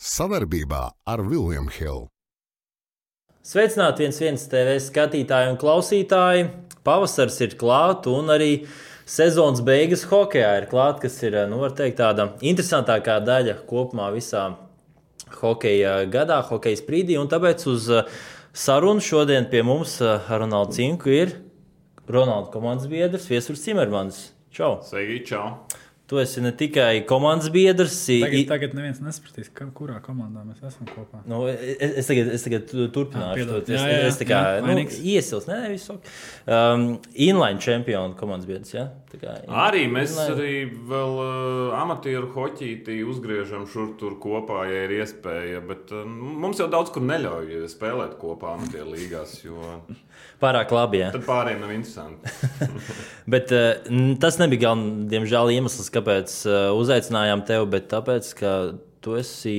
Savarbībā ar Vilniņu Hildu. Sveicināti viens viens TV skatītāji un klausītāji. Pavasars ir klāts un arī sezonas beigas hokeja ir klāta, kas ir nu, teikt, tāda interesantākā daļa kopumā visā hokeja gadā, hokeja sprīdī. Un tāpēc uz sarunu šodien pie mums ar Ronaldu Cinku ir Ronalda komandas biedrs Viesurs Cimermans. Čau! Sveiki, čau! Tu esi ne tikai komandas biedrs. Tagad, tagad neviens nesapratīs, ka, kurā komandā mēs esam kopā. Nu, es, es, tagad, es tagad turpināšu piedod. to. Es, Jā, jā, es tā kā nu, vainīgs. iesils, nē, visu. ok. Um, inline čempionu komandas biedrs. Ja? Kā Arī mēs inline- arī vēl uh, amatieru hoķītī uzgriežam šur tur kopā, ja ir iespēja. Bet uh, mums jau daudz kur neļauj spēlēt kopā amatieru līgās, jo Pārāk labi. Ja? tad pārējiem nav interesanti. Bet uh, n- tas nebija galvenais, diemžēl, iemesls, kāpēc uh, uzaicinājām tevi. Bet tāpēc, ka tu esi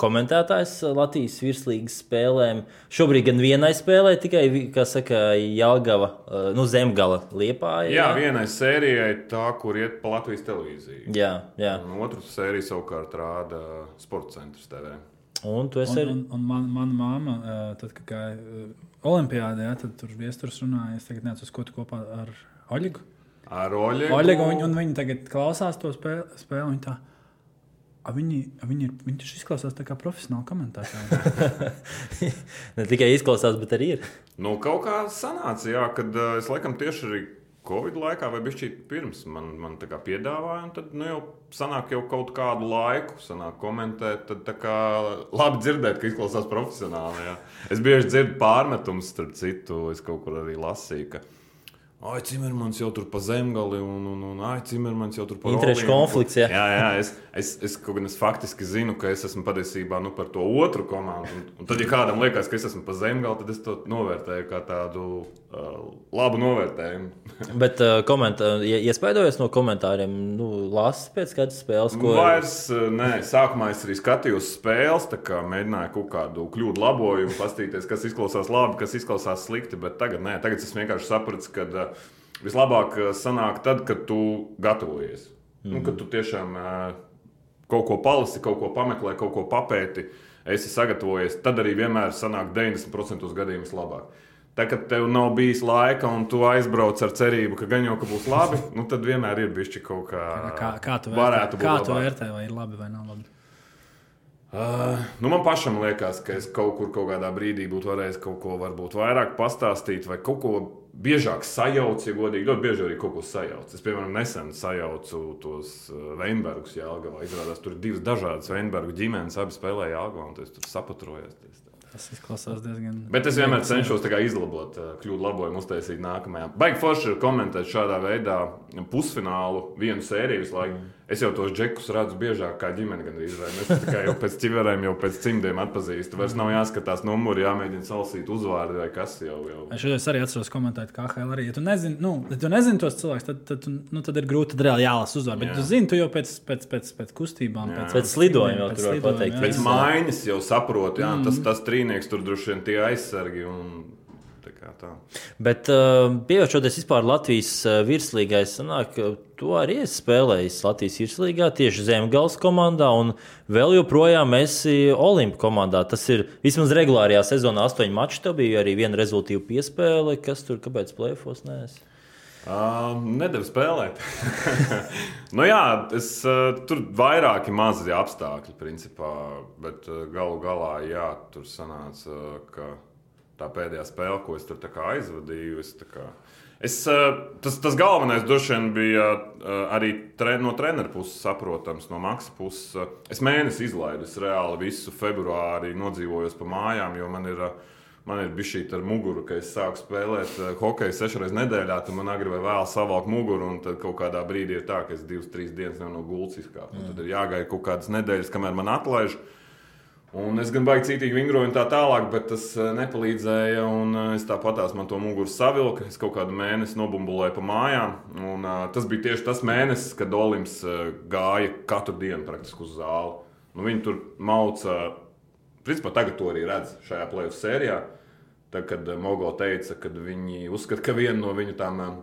komentētājs Latvijas virslīgas spēlēm. Šobrīd gan vienai spēlē, tikai, kā saka, Jālgava, uh, nu, Zemgala liepā. Jā, vienai sērijai tā, kur iet pa Latvijas televīziju. jā, jā. Un otru sēriju savukārt rāda Sports centrs TV. Un tu esi Un, arī. un, un man, mana māma, eh, tad, kad gāja eh, Olimpijādē, ja, tad tur viesturs runāja. Es tagad neatceros, ko tu kopā ar Oļegu. Ar Oļegu. Oļegu un, un viņi tagad klausās to spēli. spēli viņi tā, "A Viņi, a viņi, ir, viņi taču izklausās tā kā profesionāli komentētāji. ne tikai izklausās, bet arī ir. Nu, kaut kā sanāca, jā, kad uh, es laikam tieši arī Covid laikā, vai bija šī pirms man, man tā kā piedāvāja, un tad nu, jau sanāk jau kaut kādu laiku, sanāk komentēt, tad tā kā labi dzirdēt, ka izklausās profesionāli. Jā. Es bieži dzirdu pārmetumus, starp citu, es kaut kur arī lasīju. Ka, Ai, Cimermans jau tur pa zemgali, un, un, un ai, Cimermans jau tur pa Interešu Olimpu." konflikts, jā. Jā, jā, es, es, es kaut gan es faktiski zinu, ka es esmu patiesībā nu, par to otru komandu. Un, un tad, ja kādam liekas, ka es esmu pa zemgali, tad es to novērtēju kā tādu uh, labu novērtējumu. Bet, uh, komentā, ja iespējams, no komentāriem, nu, lasi pēc kādas spēles, ko Vairs, uh, nē, sākumā es arī skatījos spēles, tā kā mēģināju kaut kādu kļūdu labojumu, paskatīties, kas izklausās labi, kas izklausās slikti. Bet tagad, nē, tagad es vienkārši sapratu, ka uh, vislabāk uh, sanāk tad, kad tu gatavojies. Mm. Nu, kad tu tiešām uh, kaut ko palasi, kaut ko pameklē, kaut ko papēti, esi sagatavojies, tad arī vienmēr sanāk 90% gadījumos labāk. Tā kā tev nav bijis laika, un tu aizbrauc ar cerību, ka gan jau ka būs labi, nu, tad vienmēr ir bijis kaut kā. Kā, kā tu vērtē, kā tu vērtē, vai ir labi vai nav labi? Uh, nu man pašam liekas, ka es kaut kur kaut kādā brīdī būtu varējis kaut ko vairāk pastāstīt, vai kaut ko biežāk sajaukt, ja godīgi. Ļoti bieži arī kaut ko sajaukt. Es, piemēram, nesen sajaucu tos uh, Veinbergus Jālgavā. Izrādās, tur ir divas dažādas Veinbergu ģimenes, abi spēlēja Jālgavā, un tas tur sapatrojas. Tas izklausās diezgan. Bet es vienmēr cenšos izlabot, uh, kļūdu labojumu, uztaisīt nākamajā. Baigi forši ir komentēt šādā veidā pusfinālu, vienu sēriju visu laiku. Es jau tos džekus redzu biežāk kā ģimene. Gandrīz, vai Mēs tikai jau pēc ķiverēm, jau pēc cimdiem atpazīstam. Vairs nav jāskatās numuri, jāmēģina salasīt uzvārdu vai kas jau. jau. Es šodien arī atceros komentēt, kā HL arī. Ja tu nezini, nu, ja tu nezini tos cilvēkus, tad, tad, nu, tad ir grūti tad reāli jālasa uzvārds. Bet Jā. tu zini, tu jau pēc, pēc, pēc, pēc kustībām, Jā. pēc, Pēc lidojuma jau tur var pateikt. Pēc mājas jau saprotu, jā, tas, tas trīnieks tur droši vien tie aizsargi. Un... Bet, uh, pievēršoties vispār Latvijas uh, virslīgai, sanāk, tu arī esi spēlējis Latvijas virslīgā, tieši Zemgals komandā, un vēl joprojām esi Olimpu komandā. Tas ir vismaz regulārajā sezonā astoņi mači, tev bija arī viena rezultīva piespēle. Kas tur, kāpēc plēfos neesi? Uh, Nedēļu spēlēt. nu, jā, es, uh, tur vairāki mazi apstākļi, principā, bet uh, galu galā jā, tur sanāca, uh, ka tā pēdējā spēle, ko es tur tā aizvadīju, es, tā kā, es, uh, tas, tas galvenais droši vien bija uh, arī tre, no treneru puses saprotams, no maksas puses. Uh, es mēnesi izlaidu, es reāli visu februāri nodzīvojos pa mājām, jo man ir. Uh, Man ir bijis šī ar muguru, ka es sāku spēlēt uh, hokeju sešas reizes nedēļā, tad man agri vai vēl savalk muguru, un tad kaut kādā brīdī ir tā, ka es divas, trīs dienas no gultas izkāpt. Mm. Tad ir jāgaida kaut kādas nedēļas, kamēr man atlaiž. Un es gan baigi cītīgi vingroju un tā tālāk, bet tas uh, nepalīdzēja. Uh, es tāpatās man to muguru savilku. Es kaut kādu mēnesi nobumbulēju pa mājām. Un, uh, tas bija tieši tas mēnesis, kad Olimps uh, gāja katru dienu praktiski uz zāli. Nu, viņi tur mauca. Principā tagad to arī redz šajā plēsoņa sērijā. Tad, kad Mogo teica, ka viņi uzskata, ka viena no viņu tām uh,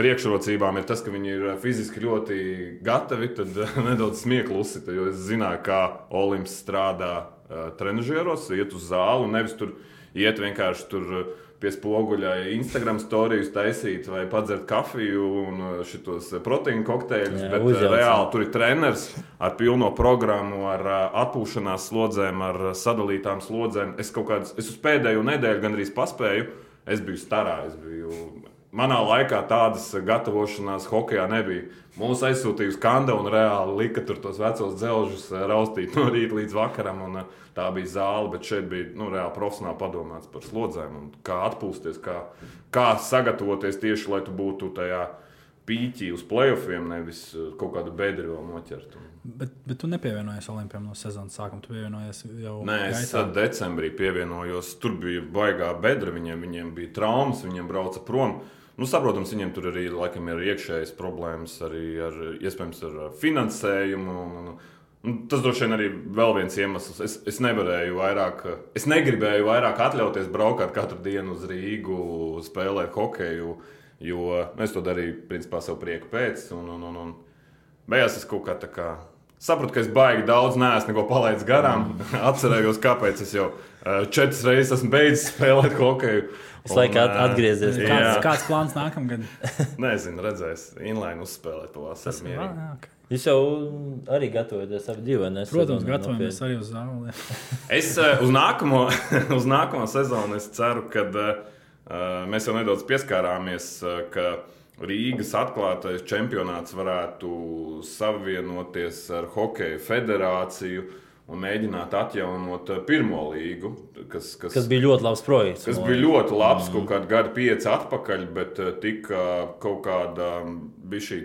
priekšrocībām ir tas, ka viņi ir fiziski ļoti gatavi, tad nedaudz smieklusi. Jo es zināju, kā Olimps strādā uh, trenižieros, iet uz zāli un nevis tur iet vienkārši tur. Pie spoguļa Instagram stāstījus taisīt, vai padzert kafiju un šitos proteīnu kokteļus. Bet uzjauc. reāli tur ir treneris ar pilno programmu, ar atpūšanās slodzēm, ar sadalītām slodzēm. Es kaut kādā, es uz pēdējo nedēļu gandrīz paspēju. Es biju starā, es biju Manā laikā tādas gatavošanās hokeja nebija. Mūsu aizsūtīja uz Kanada un reāli lika tur tos vecos dzelžus eh, raustīt no rīta līdz vakaram. Un, eh, tā bija zāle, bet šeit bija nu, reāli profesionāli padomāts par slodzēm un kā atpūsties, kā, kā sagatavoties tieši, lai tu būtu tajā pīķī uz playoffiem, nevis eh, kaut kādu bedri vēl noķert. Bet, bet tu nepievienojies Olimpijam no sezonas sākuma. Tu pievienojies jau Nē, es gaitā. decembrī pievienojos. Tur bija baigā bedra, viņiem, viņiem bija traumas, viņiem brauca prom. Nu, saprotams, viņiem tur arī laikam, ir iekšējas problēmas, arī ar, iespējams ar finansējumu. Un, un, un tas droši vien arī vēl viens iemesls. Es, es nevarēju vairāk, es negribēju vairāk atļauties braukt katru dienu uz Rīgu, spēlēt hokeju, jo es to darīju principā sev prieku pēc. Un, un, un, un beigās es kaut kā tā kā sapratu, ka es baigi daudz neesmu neko palaidis garām. Atcerējos, kāpēc es jau uh, četras reizes esmu beidzis spēlēt hokeju. Es laikā atgriezies. Kāds, kāds plāns nākamgad? Nezinu, redzēs, inline uzspēlēt to vasarā. Okay. Jūs jau arī gatavojaties ap divu nesu. Protams, gatavojamies arī uz zāli. es uh, uz, nākamo, uz nākamo sezonu es ceru, ka uh, mēs jau nedaudz pieskārāmies, uh, ka Rīgas atklātais čempionāts varētu savienoties ar Hokeja federāciju. Uh, un mēģināt atjaunot eh, pirmo līgu. Kas, kas, kas bija ļoti labs projekts. Kas bija ļoti labs mm. kaut kādā gada pieci atpakaļ, bet eh, tika kaut kāda bija šī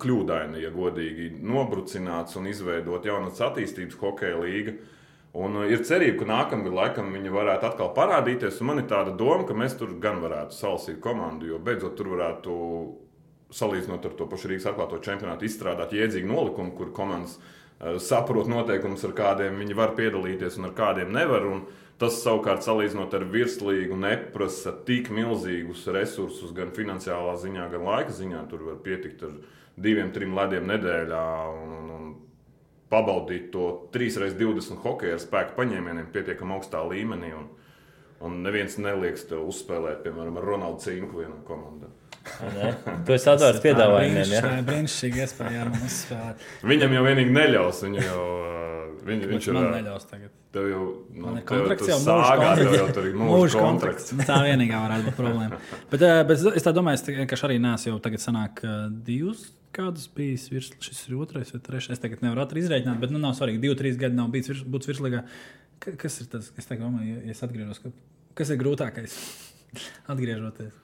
kļūdaina, ja godīgi, nobrucināts un izveidot jaunas attīstības hokeja līga. Un eh, ir cerība, ka nākamgad laikam viņi varētu atkal parādīties. Man ir tāda doma, ka mēs tur gan varētu salasīt komandu, jo beidzot tur varētu salīdzinot ar to pašu Rīgas atklāto čempionātu, izstrādāt jēdzīgu nolikumu, kur komandas saprot noteikumus, ar kādiem viņi var piedalīties un ar kādiem nevar. Un tas savukārt, salīdzinot ar virslīgu, neprasa tik milzīgus resursus gan finansiālā ziņā, gan laika ziņā. Tur var pietikt ar diviem, trim lediem nedēļā. Un, un, un Pabaudīt to 3x20 hokeja spēku paņēmieniem pietiekami augstā līmenī. Un, un neviens nelieks te uzspēlēt, piemēram, ar Ronaldu Cinku vienā komandā. Tu esi atvērts piedāvājumiem. Jā, brīnišķīgi iespēja ar mums spēlēt. Viņam jau vienīgi neļaus. Viņu jau, viņ, viņš ir. Man neļaus tagad. Tev jau nu, man ir kontrakts, jau sākā, tev jau tur ir mūža kontrakts. kontrakts. Tā vienīgā varētu būt problēma. Bet, bet es tā domāju, ka arī neesmu jau tagad sanāk divus kādus bijis virs, šis ir otrais vai trešais. Es tagad nevaru izrēķināt, bet nu nav svarīgi. Divi, trīs gadi nav bijis virs, virslīgā. Kas ir tas? Es domāju, ja es atgriežos, kas ir grūtākais atgriežoties?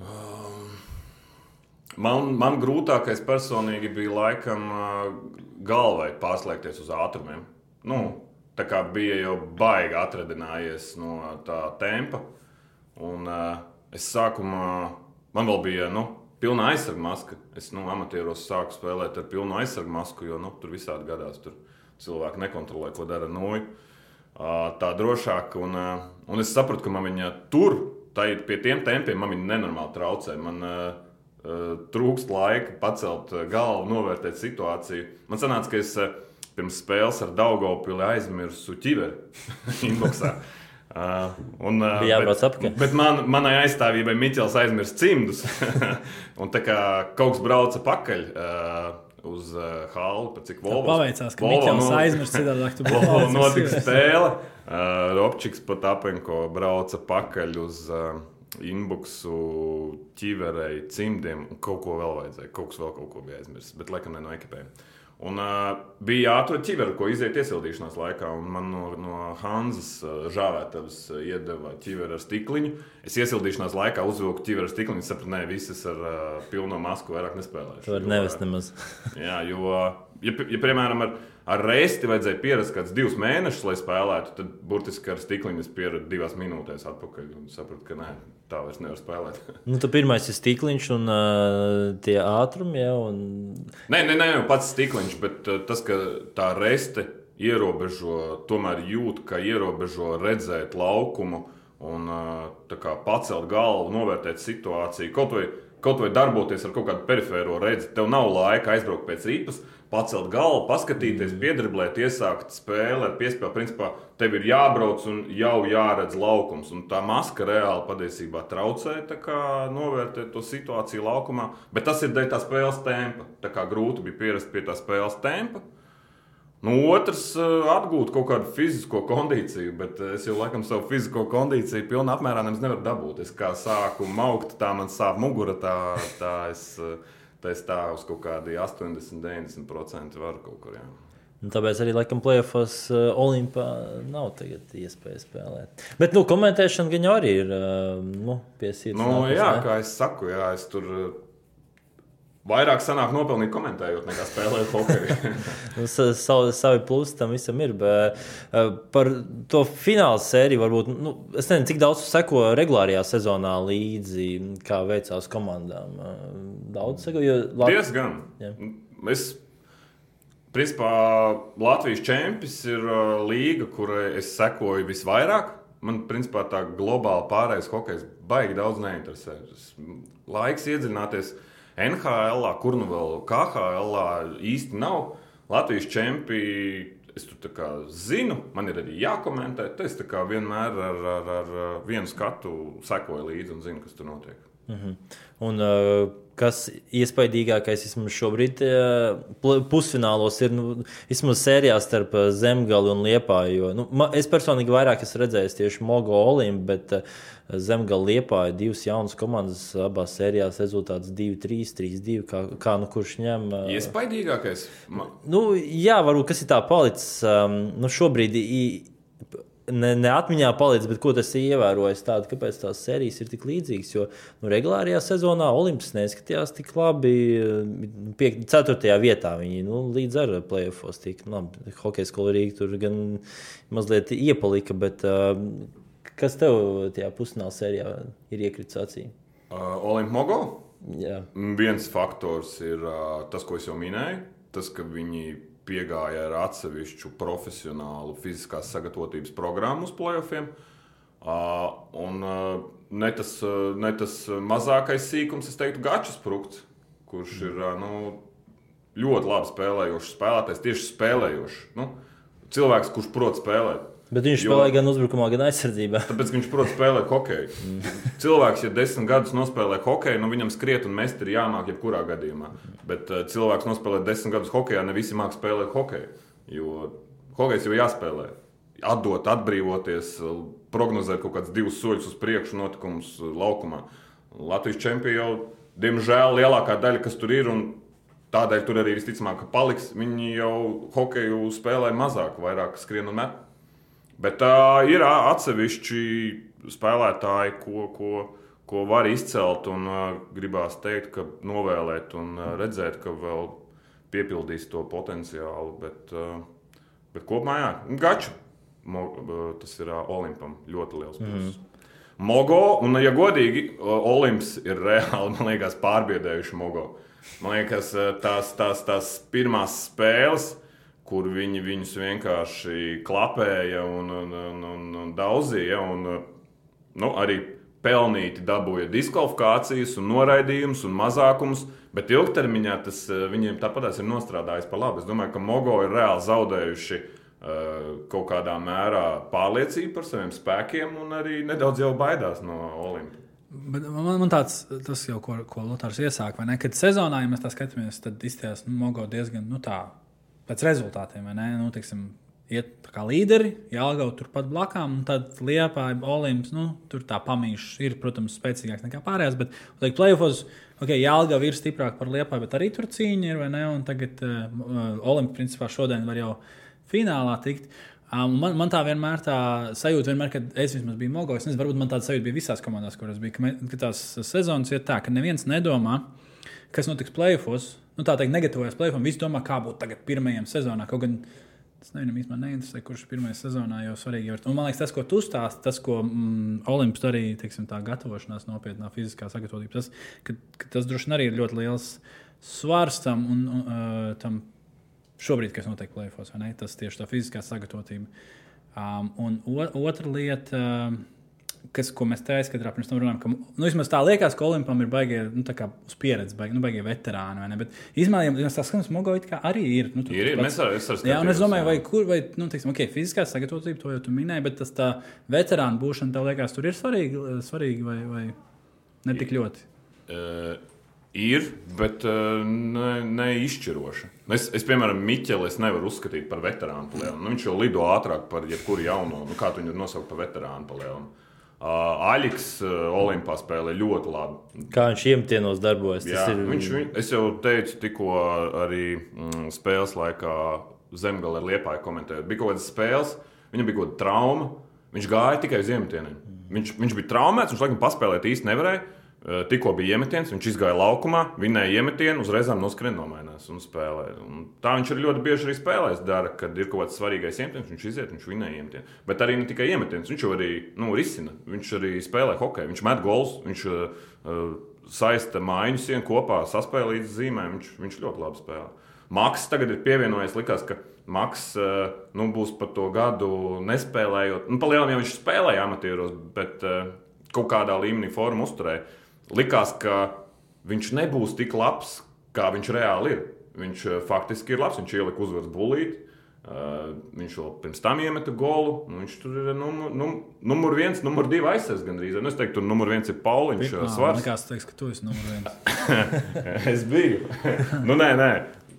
Um, man, man grūtākais personīgi bija laikam uh, galvai pārslēgties uz ātrumiem. Nu, tā kā bija jau baigi atradinājies no tā tempa. Un, uh, es sākumā, man vēl bija nu, pilna aizsarga maska. Es nu, amatieros sāku spēlēt ar pilnu aizsarga masku, jo nu, tur visādi gadās. Tur cilvēki nekontrolē, ko dara noja. Uh, tā drošāk, un, un es sapratu, ka man viņa tur tā ir pie tiem tempiem, man viņa nenormāli traucē. Man trūkst laika pacelt galvu, novērtēt situāciju. Man sanāca, ka es pirms spēles ar Daugopilu aizmirsu ķiveri inboxā. Uh, un, uh, jābrauc apkārt. Bet man, manai aizstāvībai Miķels aizmirst cimdus. un tā kā kaut kas brauca pakaļ. Uh, uz uh, halu, par cik Volvo. Paveicās, ka Miķels aizmirst citādi, tu biji. Volvo notika spēle. Uh, Robčiks pat apenko brauca pakaļ uz uh, inboxu, ķiverei, cimdiem un kaut ko vēl vajadzēja. Kaut kas vēl kaut ko bija aizmirsis, bet laikam ne no ekipējuma. Un, uh, bija jāatrod ķiveri, ko iziet iesildīšanās laikā. Man no, no Hanzas uh, žāvētavas iedeva ķiveri ar stikliņu. Es iesildīšanās laikā uzvilku ķiveri ar stikliņu. Sapratu, ka visas ar uh, pilno masku vairāk nespēlēšu. Tā var nevest nemaz. jā, jo, ja, ja piemēram, ar, ar reisti vajadzēja pierast kādus divus mēnešus, lai spēlētu, tad burtiski ar stikliņu es pieradu divās minūtēs atpakaļ. Un sapratu, ka nē, tā vairs nevar spēlēt. nu, tā pirmais ir stikliņš un uh, tie ātrumi. Ja, un... Nē, nē, nē, pats stikliņš, bet uh, tas, ka tā reste ierobežo, tomēr jūt, ka ierobežo redzēt laukumu un kā, pacelt galvu, novērtēt situāciju. Kaut vai kaut vai darboties ar kaut kādu perifēro redzi. Tev nav laika aizbraukt pēc rīpas, pacelt galvu, paskatīties, piedriblēt, iesākt spēlēt, piespēlēt. Principā tev ir jābrauc un jau jāredz laukums. Un tā maska reāli patiesībā traucē novērtēt to situāciju laukumā. Bet tas ir dēļ tā spēles tempa. Tā kā grūti bija pierast pie tā spēles tempa. Nu, otrs, eh, atgūt kaut kādu fizisko kondīciju, bet es jau laikam savu fizisko kondīciju pilnā apmērā nevaru dabūt. Es kā sāku maukt, tā man sāp mugura, tā, tā es, eh, tā es tā uz kaut kādi 80, 90% varu kaut kur. Jā. Un tāpēc arī laikam plēsofos uh, Olimpā nav iespēja spēlēt. Bet nu, komentēšana gan arī ir uh, nu, piesīta. Nu, jā, kā es saku, jā, es tur Vairāk sanāk nopelnīt komentējot, nekā spēlējot hokeju. Nu, savi, savi plusi tam visam ir. Bet, uh, par to fināla sēriju varbūt. Nu, es nezinu, cik daudz seko regulārajā sezonā līdzi, kā veicās komandām. Uh, daudz seko. Lat... Diezgan. Jā. Es, principā, Latvijas čempions ir uh, līga, kurai es sekoju visvairāk. Man, principā, tā globāli pārējais hokejs baigi daudz neinteresē. Laiks iedziļināties. Uh, NHL, kur nu vēl KHL īsti nav. Latvijas čempioni es tur zinu, man ir arī jākomentē. Es vienmēr ar, ar, ar vienu skatu sekoju līdzi un zinu, kas tur notiek. Mm -hmm. Un, uh, kas iespaidīgākais vismaz šobrīd uh, pusfinālos ir nu, vismaz sērijā starp Zemgali un Liepāju. Jo, nu, ma, es personīgi vairāk esmu redzējis tieši Mogo Olimpu, bet uh, Zemgala liepāja divas jaunas komandas abās sērijās. Rezultāts 2-3, 3-2. Kā, kā nu kurš ņem? Iespaidīgākais. Man... Nu, jā, varbūt kas ir tā palicis. Um, nu, šobrīd ne, ne atmiņā palicis, bet ko tas ir ievērojis, tādu, kāpēc tās sērijas ir tik līdzīgas. Jo nu, regulārajā sezonā Olimps neskatījās tik labi. 4. vietā viņi nu, līdz ar playoffs tika. Nu, Hokeja skola Rīga tur gan mazliet iepalika, bet uh, Kas tev tajā pusfināla sērijā ir iekritis acī? Uh, Olimpogo? Jā. Viens faktors ir uh, tas, ko es jau minēju. Tas, ka viņi piegāja ar atsevišķu profesionālu fiziskās sagatavotības programmu uz playoffiem. Un ne, tas, ne tas mazākais sīkums, es teiktu, Gačs Prūks, kurš ir nu, ļoti labi spēlējošs spēlētājs, tieši spēlējošs. Nu, cilvēks, kurš prot spēlēt. Bet viņš spēlē gan uzbrukumā, gan aizsardzībā. Tāpēc viņš, protams, spēlē hokeju. Cilvēks, ja desmit gadus nospēlē hokeju, nu viņam skriet un mest ir jāmāk jebkurā gadījumā. Bet uh, cilvēks nospēlē desmit gadus hokejā, ne visi māk spēlēt hokeju. Jo hokejs jau jāspēlē. Atdot, atbrīvoties, prognozēt kaut kādus divus soļus uz priekšu notikumus laukumā. Latvijas čempioni jau, diemžēl, lielākā daļa, kas tur ir, un tādēļ tur arī visticamāk paliks, viņi jau hokeju spēlē mazāk, vairāk skrien un met. Bet uh, ir atsevišķi spēlētāji, ko, ko, ko var izcelt un uh, gribās teikt, ka novēlēt un uh, redzēt, ka vēl piepildīs to potenciālu. Bet, uh, bet kopumā, jā, Gaču. Tas ir uh, Olimpam ļoti liels pluss. Mm. Mogo, un, ja godīgi, Olimps ir reāli, man liekas, pārbiedējuši Mogo. Man liekas, tās, tās, tās pirmās spēles, kur viņi viņus vienkārši klapēja un, un, un, un, un daudzīja. Un, nu, arī pelnīti dabūja diskvalifikācijas, un noraidījumus un mazākumus, bet ilgtermiņā tas eh, viņiem tāpatās ir nostrādājis par labu. Es domāju, ka Mogo ir reāli zaudējuši uh, kaut kādā mērā pārliecību par saviem spēkiem un arī nedaudz jau baidās no Olimpijas. Man, man tāds, jau, ko, ko Lotārs iesāka, vai ne? Kad sezonā, ja mēs tā skatāmies, tad izties nu, Mogo diezgan nu, tā pēc rezultātiem. Nu, tiksim, iet kā līderi, Jālgauts turpat blakām, un tad Liepāja, Olimps, nu, tur tā pamīšs ir, protams, spēcīgāks nekā pārējās, bet, teikt, playoffs, ok, Jālgauts ir stiprāk par Liepāju, bet arī tur cīņa ir, vai ne, un tagad uh, Olimps, principā, šodien var jau finālā tikt. Um, man, man tā vienmēr tā sajūta, vienmēr, kad es biju Mogo, es nezinu, varbūt man tāda sajūta bija visās komandās, kurās bija, ka, me, ka tās sezonas ir tā, ka neviens nedomā, kas notiks playoffs, nu, tā teikt, negatavojas plēsoņam. Visi domā, kā būtu tagad pirmajam sezonā. Kaut gan tas nevienam īstenībā neinteresē, kurš ir pirmajā sezonā jau svarīgi. Un, man liekas, tas, ko tu stāsti, tas, ko mm, Olimps arī teiksim, tā gatavošanās nopietnā fiziskā sagatavotība, tas, ka, ka tas droši vien arī ir ļoti liels svars tam un uh, tam šobrīd, kas notiek plēfos, tas tieši tā fiziskā sagatavotība. Um, un otra lieta. Uh, kas, ko mēs te aizkadrā pirms tam runājām, ka nu, vismaz tā liekas, ka Olimpam ir baigie, nu, tā kā uz pieredzi, baigie, nu, baigie veterāni, vai ne? Bet īstenībā, ja tā skatāmies, Mogo it kā arī ir. Nu, tur Ir, ir. Mēs ar- es ar Jā, un es domāju, jā. vai kur, vai, nu, teiksim, ok, fiziskā sagatavotība, to jau tu minēji, bet tas tā veterāna būšana, tev liekas, tur ir svarīgi, svarīgi vai, vai ne tik ļoti. Uh, ir, bet uh, ne, ne izšķiroša. Es, es, piemēram, Miķeli nevaru uzskatīt par veterānu palielu. Nu, viņš jau lido ātrāk par jebkuru jauno. Nu, kā tu viņu nosauc par veterānu palielu? Uh, Olimpā spēlē ļoti labi. Kā viņš iemtienos darbojas. Jā, ir viņš, viņ, es jau teicu, tikko arī mm, spēles laikā Zemgale ar Liepāju komentēju. Bija kaut kādas spēles, viņam bija kaut kāda trauma. Viņš gāja tikai uz iemetieniem. Viņš, viņš bija traumēts, viņš laikam paspēlēt īsti nevarēja. Eh, Tikko bija iemetiens, viņš izgāja laukumā, vinēja iemetienu, uzreiz noskrien nomainās un spēlē. Un tā viņš arī ļoti bieži arī spēlēs. Dara, kad ir kaut kāds svarīgais iemetiens, viņš iziet, viņš vinēja iemetienu. Bet arī ne tikai iemetiens, viņš arī nu, risina. Viņš arī spēlē hokeju, viņš met gols, viņš uh, saista mājiņu sienu kopā, saspēlē līdz zīmēm. Viņš, viņš ļoti labi spēlē. Maks tagad ir pievienojies. Likās, ka Maks uh, nu, būs par to gadu nespēlējot. Nu, Palielinājumā viņš spēlēja amatieros, bet uh, kaut kādā līmenī formu uzturēja. Likās, ka viņš nebūs tik labs, kā viņš reāli ir. Viņš uh, faktiski ir labs, viņš ielika uzvaras bulīti. Uh, viņš vēl pirms tam iemeta golu. Nu, viņš tur ir numur, num, numur viens, numur divi aizsargs gandrīz. Nu, es teiktu, tur numur viens ir Pauliņš uh, Svars. Kāds teiks, ka tu esi numur viens? es biju. nu, nē, nē.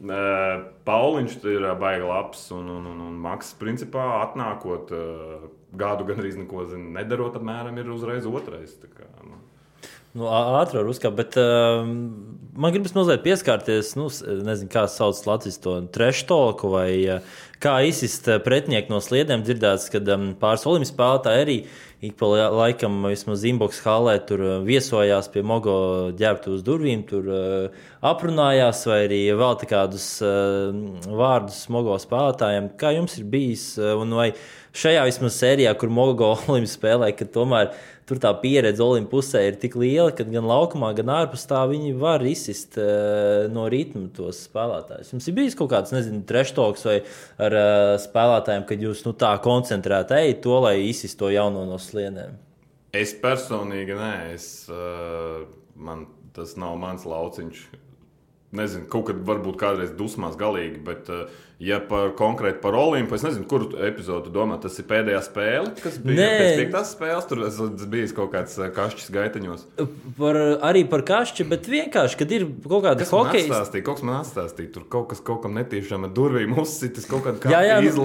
Uh, Pauliņš ir baigi labs un, un, un, un Maks, principā, atnākot uh, gadu gandrīz neko zin, nedarot, apmēram ir uzreiz otrais. Kā, nu. Nu, ātri var uzkāpt, bet uh, man gribas mazliet pieskarties, nu, nezinu, kā sauc Latvijas to treštoku vai uh, kā izsist pretinieku no sliedēm. Dzirdēts, ka um, pāris olimpiskā spēlētāji arī ik pa la- laikam, vismaz Zimboks halē, tur viesojās pie Mogo ģērbtu uz durvīm, tur uh, aprunājās vai arī vēl kādus uh, vārdus Mogo spēlētājiem. Kā jums ir bijis? Un vai šajā vismaz sērijā, kur Mogo olimpiskā spēlē, ka tomēr tur tā pieredze Olimpusē ir tik liela, ka gan laukumā, gan ārpus tā viņi var izsist uh, no ritma tos spēlētājus. Jums ir bijis kaut kāds, nezinu, treštoks vai ar uh, spēlētājiem, kad jūs nu, tā koncentrēti ejat to, lai izsist to jauno no sliedēm. Es personīgi nē, es, uh, man, tas nav mans lauciņš. Nezinu, kaut kad varbūt kādreiz dusmās galīgi, bet, uh, ja par konkrēti par Olimpu, es nezinu, kuru epizodu domā, tas ir pēdējā spēle, kas bija Nē. pēc piektās spēles. Tur esmu bijis kaut kāds uh, kašķis gaitaņos. Par, arī par kašķi, bet vienkārši, kad ir kaut kāda Kas man hokeja atstāstīja? Kaut kas man atstāstīja. Tur kaut kas kaut kam netīšām ar durvīm uzsitis, kaut kāda Jā, jā, kāda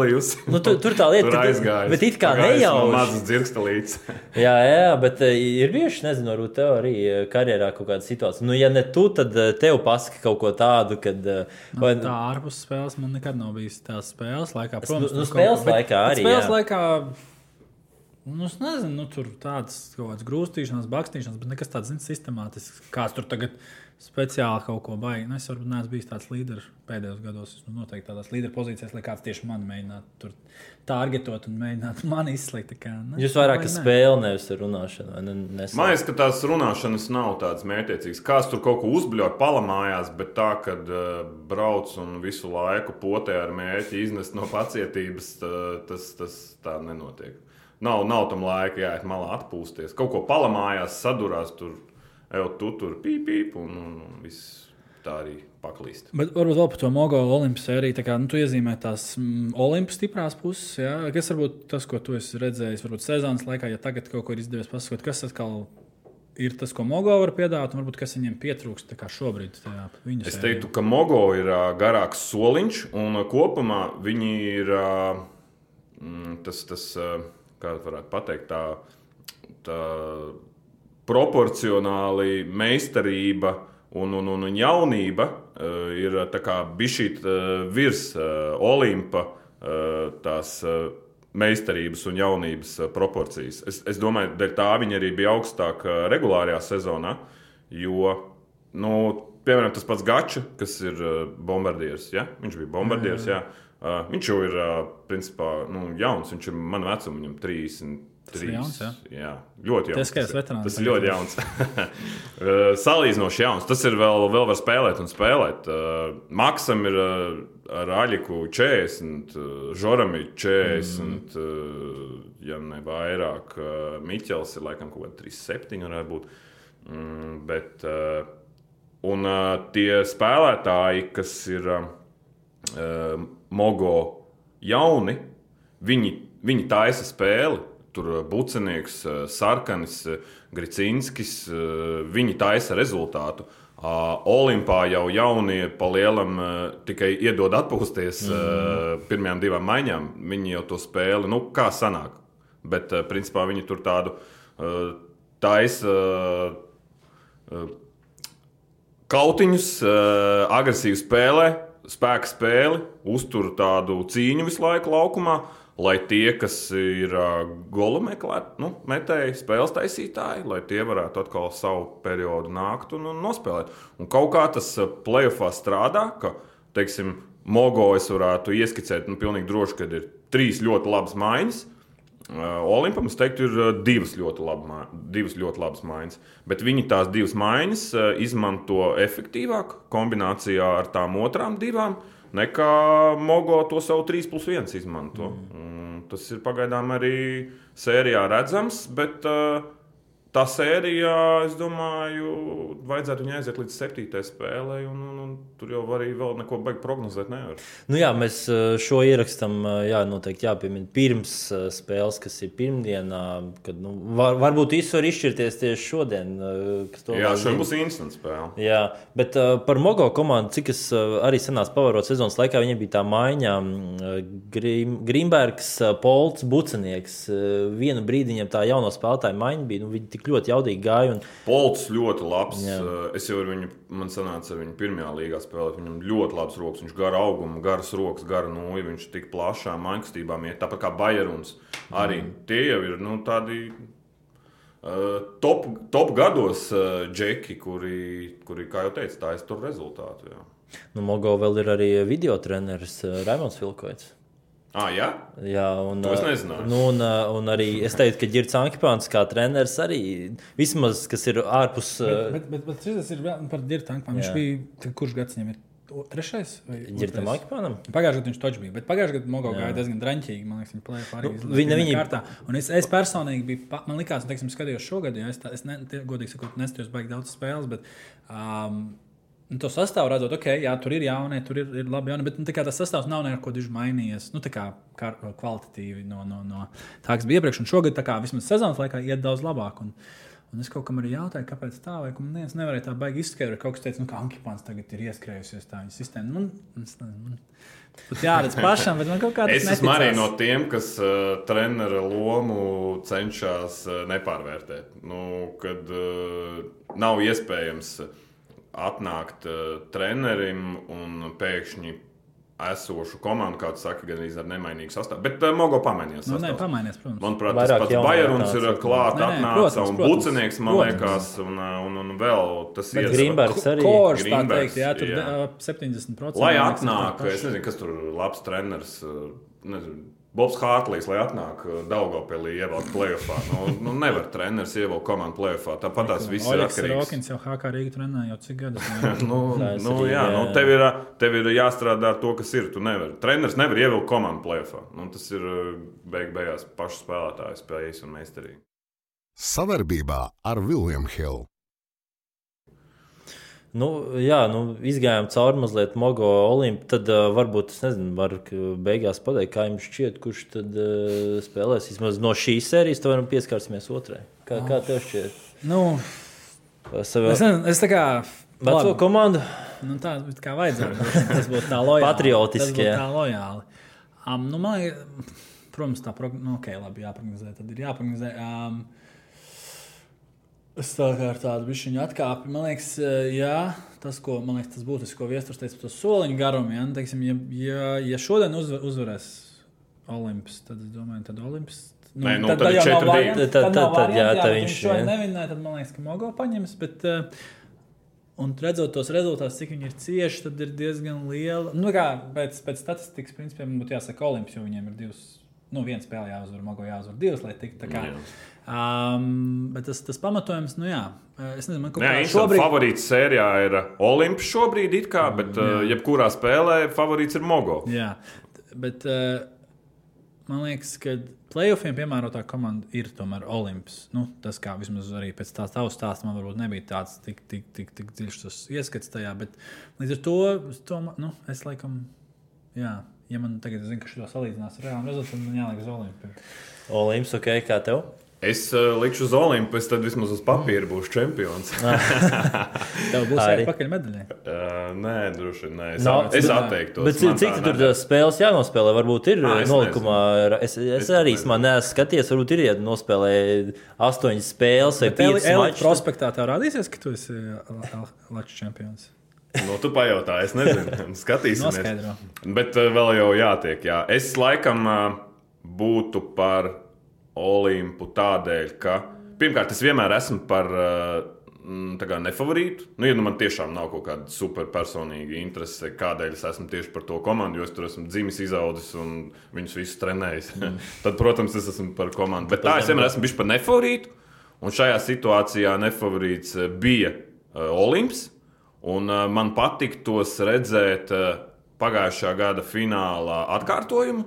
nu, nu, tur- tur tā lieta, tur ka- aizgāja. bet it kā nejauši. Mazas dzirkstelītes. Jā, jā, bet eh, ir bijuši, nezinu, varbūt tev arī eh, karjerā kaut kāda situācija. Nu, ja ne tu, tad eh, tev pasaka kaut ko tādu, kad. eh, vai- Tā ārpus spēles man nekad nav bijis tās spēles laikā. nu, Protams, nu, tur spēles kaut bet- laikā bet arī, Spēles jā. laikā. Nu, es nezinu, nu, tur tādas kaut kādas grūstīšanās, bakstīšanās, bet nekas tāds zin, sistemātisks. Kāds tur tagad speciāli kaut ko baigi. Nu, es varbūt neesmu bijis tāds līderis pēdējos gados. Es nu, noteikti tādās līderu pozīcijās, lai kāds tieši mani mēģinātu tur targetot un mēģinātu mani izslēgt. Kā, ne, Jūs vairāk ne? spēli, nevis vai ne- Man liekas, ka tās runāšanas nav tādas mērķiecīgas. Kāds tur kaut ko uzbļauj, palamājās, bet tā, ka uh, brauc un visu laiku potē ar mērķi iznest no pacietības, tā, tas, tas tā nenotiek. Nav, nav tam laika jāiet malā atpūsties. Kaut ko palamājās, sadurās tur, jau tu tur pīpīp un, un, un viss tā arī paklīst. Bet varbūt vēl par to Mogo Olimpas sēriju. Tā kā nu, tu iezīmē tās mm, Olimpas stiprās puses, jā. kas varbūt tas, ko tu esi redzējis, varbūt sezonas laikā, ja tagad kaut ko ir izdevies pasakot, kas atkal ir tas, ko Mogo var piedāvāt, un varbūt kas viņiem pietrūkst šobrīd. Tajā, Es teiktu, ka Mogo ir ā, garāks soliņš, un ā, kopumā viņi ir mm, tas, tas ā, kā varētu pateikt, tā, tā proporcionāli meistarība un, un, un, un jaunība ā, ir bijusi virs ā, Olimpa ā, tās. ā, Meistarības un jaunības ā, proporcijas. Es, es domāju, ka tā viņa arī bija augstāka regulārajā sezonā, jo Nu, piemēram, tas pats Gačs, kas ir uh, bombardieris. Ja? Viņš bija bombardieris. Jā. Uh, viņš jau ir uh, principā, nu, jauns, viņš ir man vecuma, viņam Tas ir jauns, jā. jā. Ļoti jauns. Tas, Tas Tas ir ļoti jauns. Salīdzinoši jauns. Tas ir vēl, vēl var spēlēt un spēlēt. Uh, Maksam ir uh, ar Aļiku 40, uh, Žoram ir 40, mm. ja ne vairāk. Miķels ir laikam kaut kāda 37 varētu būt. Mm, bet, un tie spēlētāji, kas ir Mogo jauni, viņi, viņi taisa spēli. Tur uh, Bucinieks, uh, Sarkanis, Grīcinskis, uh, viņi taisa rezultātu. Olimpā jau jaunie pa lielam tikai iedod atpūsties mm. pirmajām divām maiņām. Viņi jau to spēli, nu, kā sanāk. Bet, principā, viņi tur tādu taisa. Kautiņus, agresīvi spēlē, spēka spēli, uztur tādu cīņu visu laiku laukumā. Lai tie, kas ir uh, golu meklēt, nu, metēji, spēles taisītāji, lai tie varētu atkal savu periodu nākt un, un nospēlēt. Un kaut kā tas uh, playoffā strādā, ka, teiksim, Mogo es varētu ieskicēt, nu, pilnīgi droši, ka ir trīs ļoti labas maiņas. Uh, Olimpam, es teiktu, ir uh, divas ļoti, laba, divas ļoti labas maiņas. Bet viņi tās divas maiņas uh, izmanto efektīvāk kombinācijā ar tām otrām divām, nekā Mogo to savu 3 plus 1 izmanto. Mm. Tas ir pagaidām arī sērijā redzams, bet uh, tā sērija, es domāju, vajadzētu viņai aiziet līdz septītajai spēlei, un, un, un tur jau arī vēl neko baigi prognozēt nevar. Nu jā, mēs uh, šo ierakstam, uh, jā, noteikti jāpiemina pirms uh, spēles, kas ir pirmdienā, kad nu, var, varbūt viss var izšķirties tieši šodien. Jā, šodien būs instants spēle. Jā, bet par Mogo komandu, cik es arī senās pavarot sezonas laikā, viņiem bija tā maiņa, uh, Grim, Grimbergs, Polts, Bucenieks. Vienu brīdi viņam tā jauno spēlētāju maiņa bija, nu, tik ļoti jaudīgi gāja. Un, Polts ļoti labs. Jā. Es jau ar viņu, man sanāca ar viņu pirmajā līgā spēlēt. Viņam ļoti labs rokas, viņš gara auguma, garas rokas, gara nūja. Viņš tik plašām mainkustībām iet, tāpat kā Bayeruns. Arī mm. tie jau ir nu, tādi. Uh, top, top gados uh, džeki, kuri, kuri, kā jau teicu, tā ir tur rezultātu. Jā. nu, Mogo vēl ir arī video treneris Raimons Vilkoits. Ah, jā? Jā, un, To es nezināju. Nu, un, un arī es teiktu, ka Girts Ankipāns kā treneris arī vismaz, kas ir ārpus. uh, Bet, bet, bet šis ir vēl par Dirtu Ankmanu. Viņš bija, kurš gads viņam ir? O- Trešais? vai Girtam otrais? Ankipānam? Pagājušajā gadā viņš točs bija, bet pagājušajā gadā Mogo gāja diezgan draņķīgi. Man liekas, viņa plēja pāri Nu, viņa- viņa- kārtā. Un es, es personīgi biju, pa- man likās, un, teiksim, skatījos šogad, jo es, tā, es ne, godīgi sakot, neskatījos baigi daudz spēles, bet um, nu, to sastāvu redzot, ok, jā, tur ir jaunie, tur ir, ir labi jaunie, bet nu, kā tas sastāvs nav neko diži mainījies. Nu, tā kā kar, kvalitatīvi no, no, no tā, kas bija iepriekš, un šogad, kā vismaz sezonas laikā, iet daudz labāk. Un, Un es kaut kam arī jautāju, kāpēc tā, vai man viens nevarēja tā baigi izskaidrot. Kaut kas teica, nu, ka Ankipāns tagad ir ieskrējusies tā viņa sistēma. Es nezinu, man būtu jāredz pašam, bet man kaut kā tas Es esmu arī neticās. no tiem, kas uh, treneru lomu cenšas uh, nepārvērtēt. Nu, kad uh, nav iespējams atnākt uh, trenerim un pēkšņi esošu komandu, kā tu saki, gan arī ar nemainīgu sastāvu. Bet uh, Mogo pamainījās. Nu, nē, pamainies, protams. Manuprāt, Vairāk tas pats Bairons ir klāts, protams, un Bucenieks, man protams. liekas, un, uh, un, un vēl tas Bet ir. Grīmbergs arī. Kors, tā teikt, jā, tur jā. jā. 70%. Lai atnāk, es nezinu, kas tur labs treneris. Nezinu, Bobs Hārtlīs, lai atnāk Daugopilī ievelk plēsoņā. Nu, nu nevar treneris ievelkt komandu plēsoņā. Tāpat tās viss ir atkarīgs. Rokins jau HK Rīgā trenē jau cik gadus. Nu, nu, arī, jā, nu, tev, ir, tev ir jāstrādā ar to, kas ir. Tu nevari. Treneris nevar ievilkt komandu plēsoņā. Nu, tas ir uh, beig beigās pašu spēlētāju spējas un meistarība. Savarbībā ar Vilnius Hilu. Nu, jā, nu, izgājām cauri mazliet Mogo Olimpu. Tad uh, varbūt es nezinu, var beigās pateikt, kā jums šķiet, kurš tad uh, spēlēs. Vismaz no šīs sērijas varam pieskarsimies otrai. Kā, kā tev šķiet? Nu, Savā es, nezinu, es tā kā. veco komandu? Nu, tā bet kā vajadzētu. Tas būtu tā lojāli. Patriotiski, būtu tā lojāli. Um, nu, man protams, tā prog... nu, okay, labi, jāprognozē. Tad ir jāprognozē. Um, Es tā kā ar tādu bišķiņu atkāpi. Man liekas, eh, jā, tas, ko man liekas, tas būtiski, ko Viesturs teica par to soliņu garumu. Ja, Nu, teiksim, ja, ja, ja šodien uzvar, uzvarēs Olimps, tad es domāju, tad Olimps. Nē, nu, tad nav četri varianti, divi. Tad- tad tad- tad, jā, varianti, tad bet viņš, jā. nevinēja, tad man liekas, ka Mogo paņems. Bet, eh, Un redzot tos rezultātus, cik viņi ir cieši, tad ir diezgan liela. Nu, kā, pēc, pēc statistikas, principā, man būtu jāsaka, Olimps, jo viņiem ir divas nu, viena spēle jāuzvar, Mogo jāuzvar divas, lai tiktu tā kā. Jā. Um, bet tas, tas pamatojums, nu jā, es nezinu, man kaut Jā, kā šobrīd... favorīts sērijā ir Olimps šobrīd, kā, bet uh, jebkurā spēlē favorīts ir Mogo. Jā, bet uh, man liekas, ka playoffiem piemērotā komanda ir tomēr Olimps. Nu, tas, kā vismaz arī pēc tās tavas stāsta, man varbūt nebija tāds tik, tik, tik, tik dziļš ieskats tajā, bet līdz ar to, to nu, es laikam, jā, ja man tagad zinu, ka šo salīdzinās ar reāliem rezultātiem, tad man jāliek uz Olimpu. Olimps, ok, kā tev? Es uh, likšu uz Olimpu, es tad vismaz uz papīra būšu čempions. Tev būs Arī. arī pakaļ medaļai. uh, nē, droši vien. Es, no, es bet- atteiktos. Bet cik tā tu tur tās spēles jānospēlē? Varbūt ir Ā, es nolikumā. ar- Es, es, Es arī man neesmu skatījies, varbūt ir jānospēlē astoņas spēles vai piecas prospektā tev rādīsies, ka tu esi uh, Latvijas čempions. Nu, tu pajautā, es nezinu. Skatīsimies. Noskaidro. Bet uh, vēl jau jātiek. Jā. Es laikam uh, būtu par Olimpu tādēļ, ka pirmkārt, es vienmēr esmu par mm, tā kā nefavorītu. Nu, ja nu man tiešām nav kaut kāda superpersonīga interese, kādēļ es esmu tieši par to komandu, jo es tur esmu dzimis, izaudzis un viņus visus trenējis. Tad, protams, es esmu par komandu. Bet tā es vienmēr esmu bijis par nefavorītu. Un šajā situācijā nefavorīts bija Olimps. Un uh, man patiktos redzēt uh, pagājušā gada finālā atkārtojumu,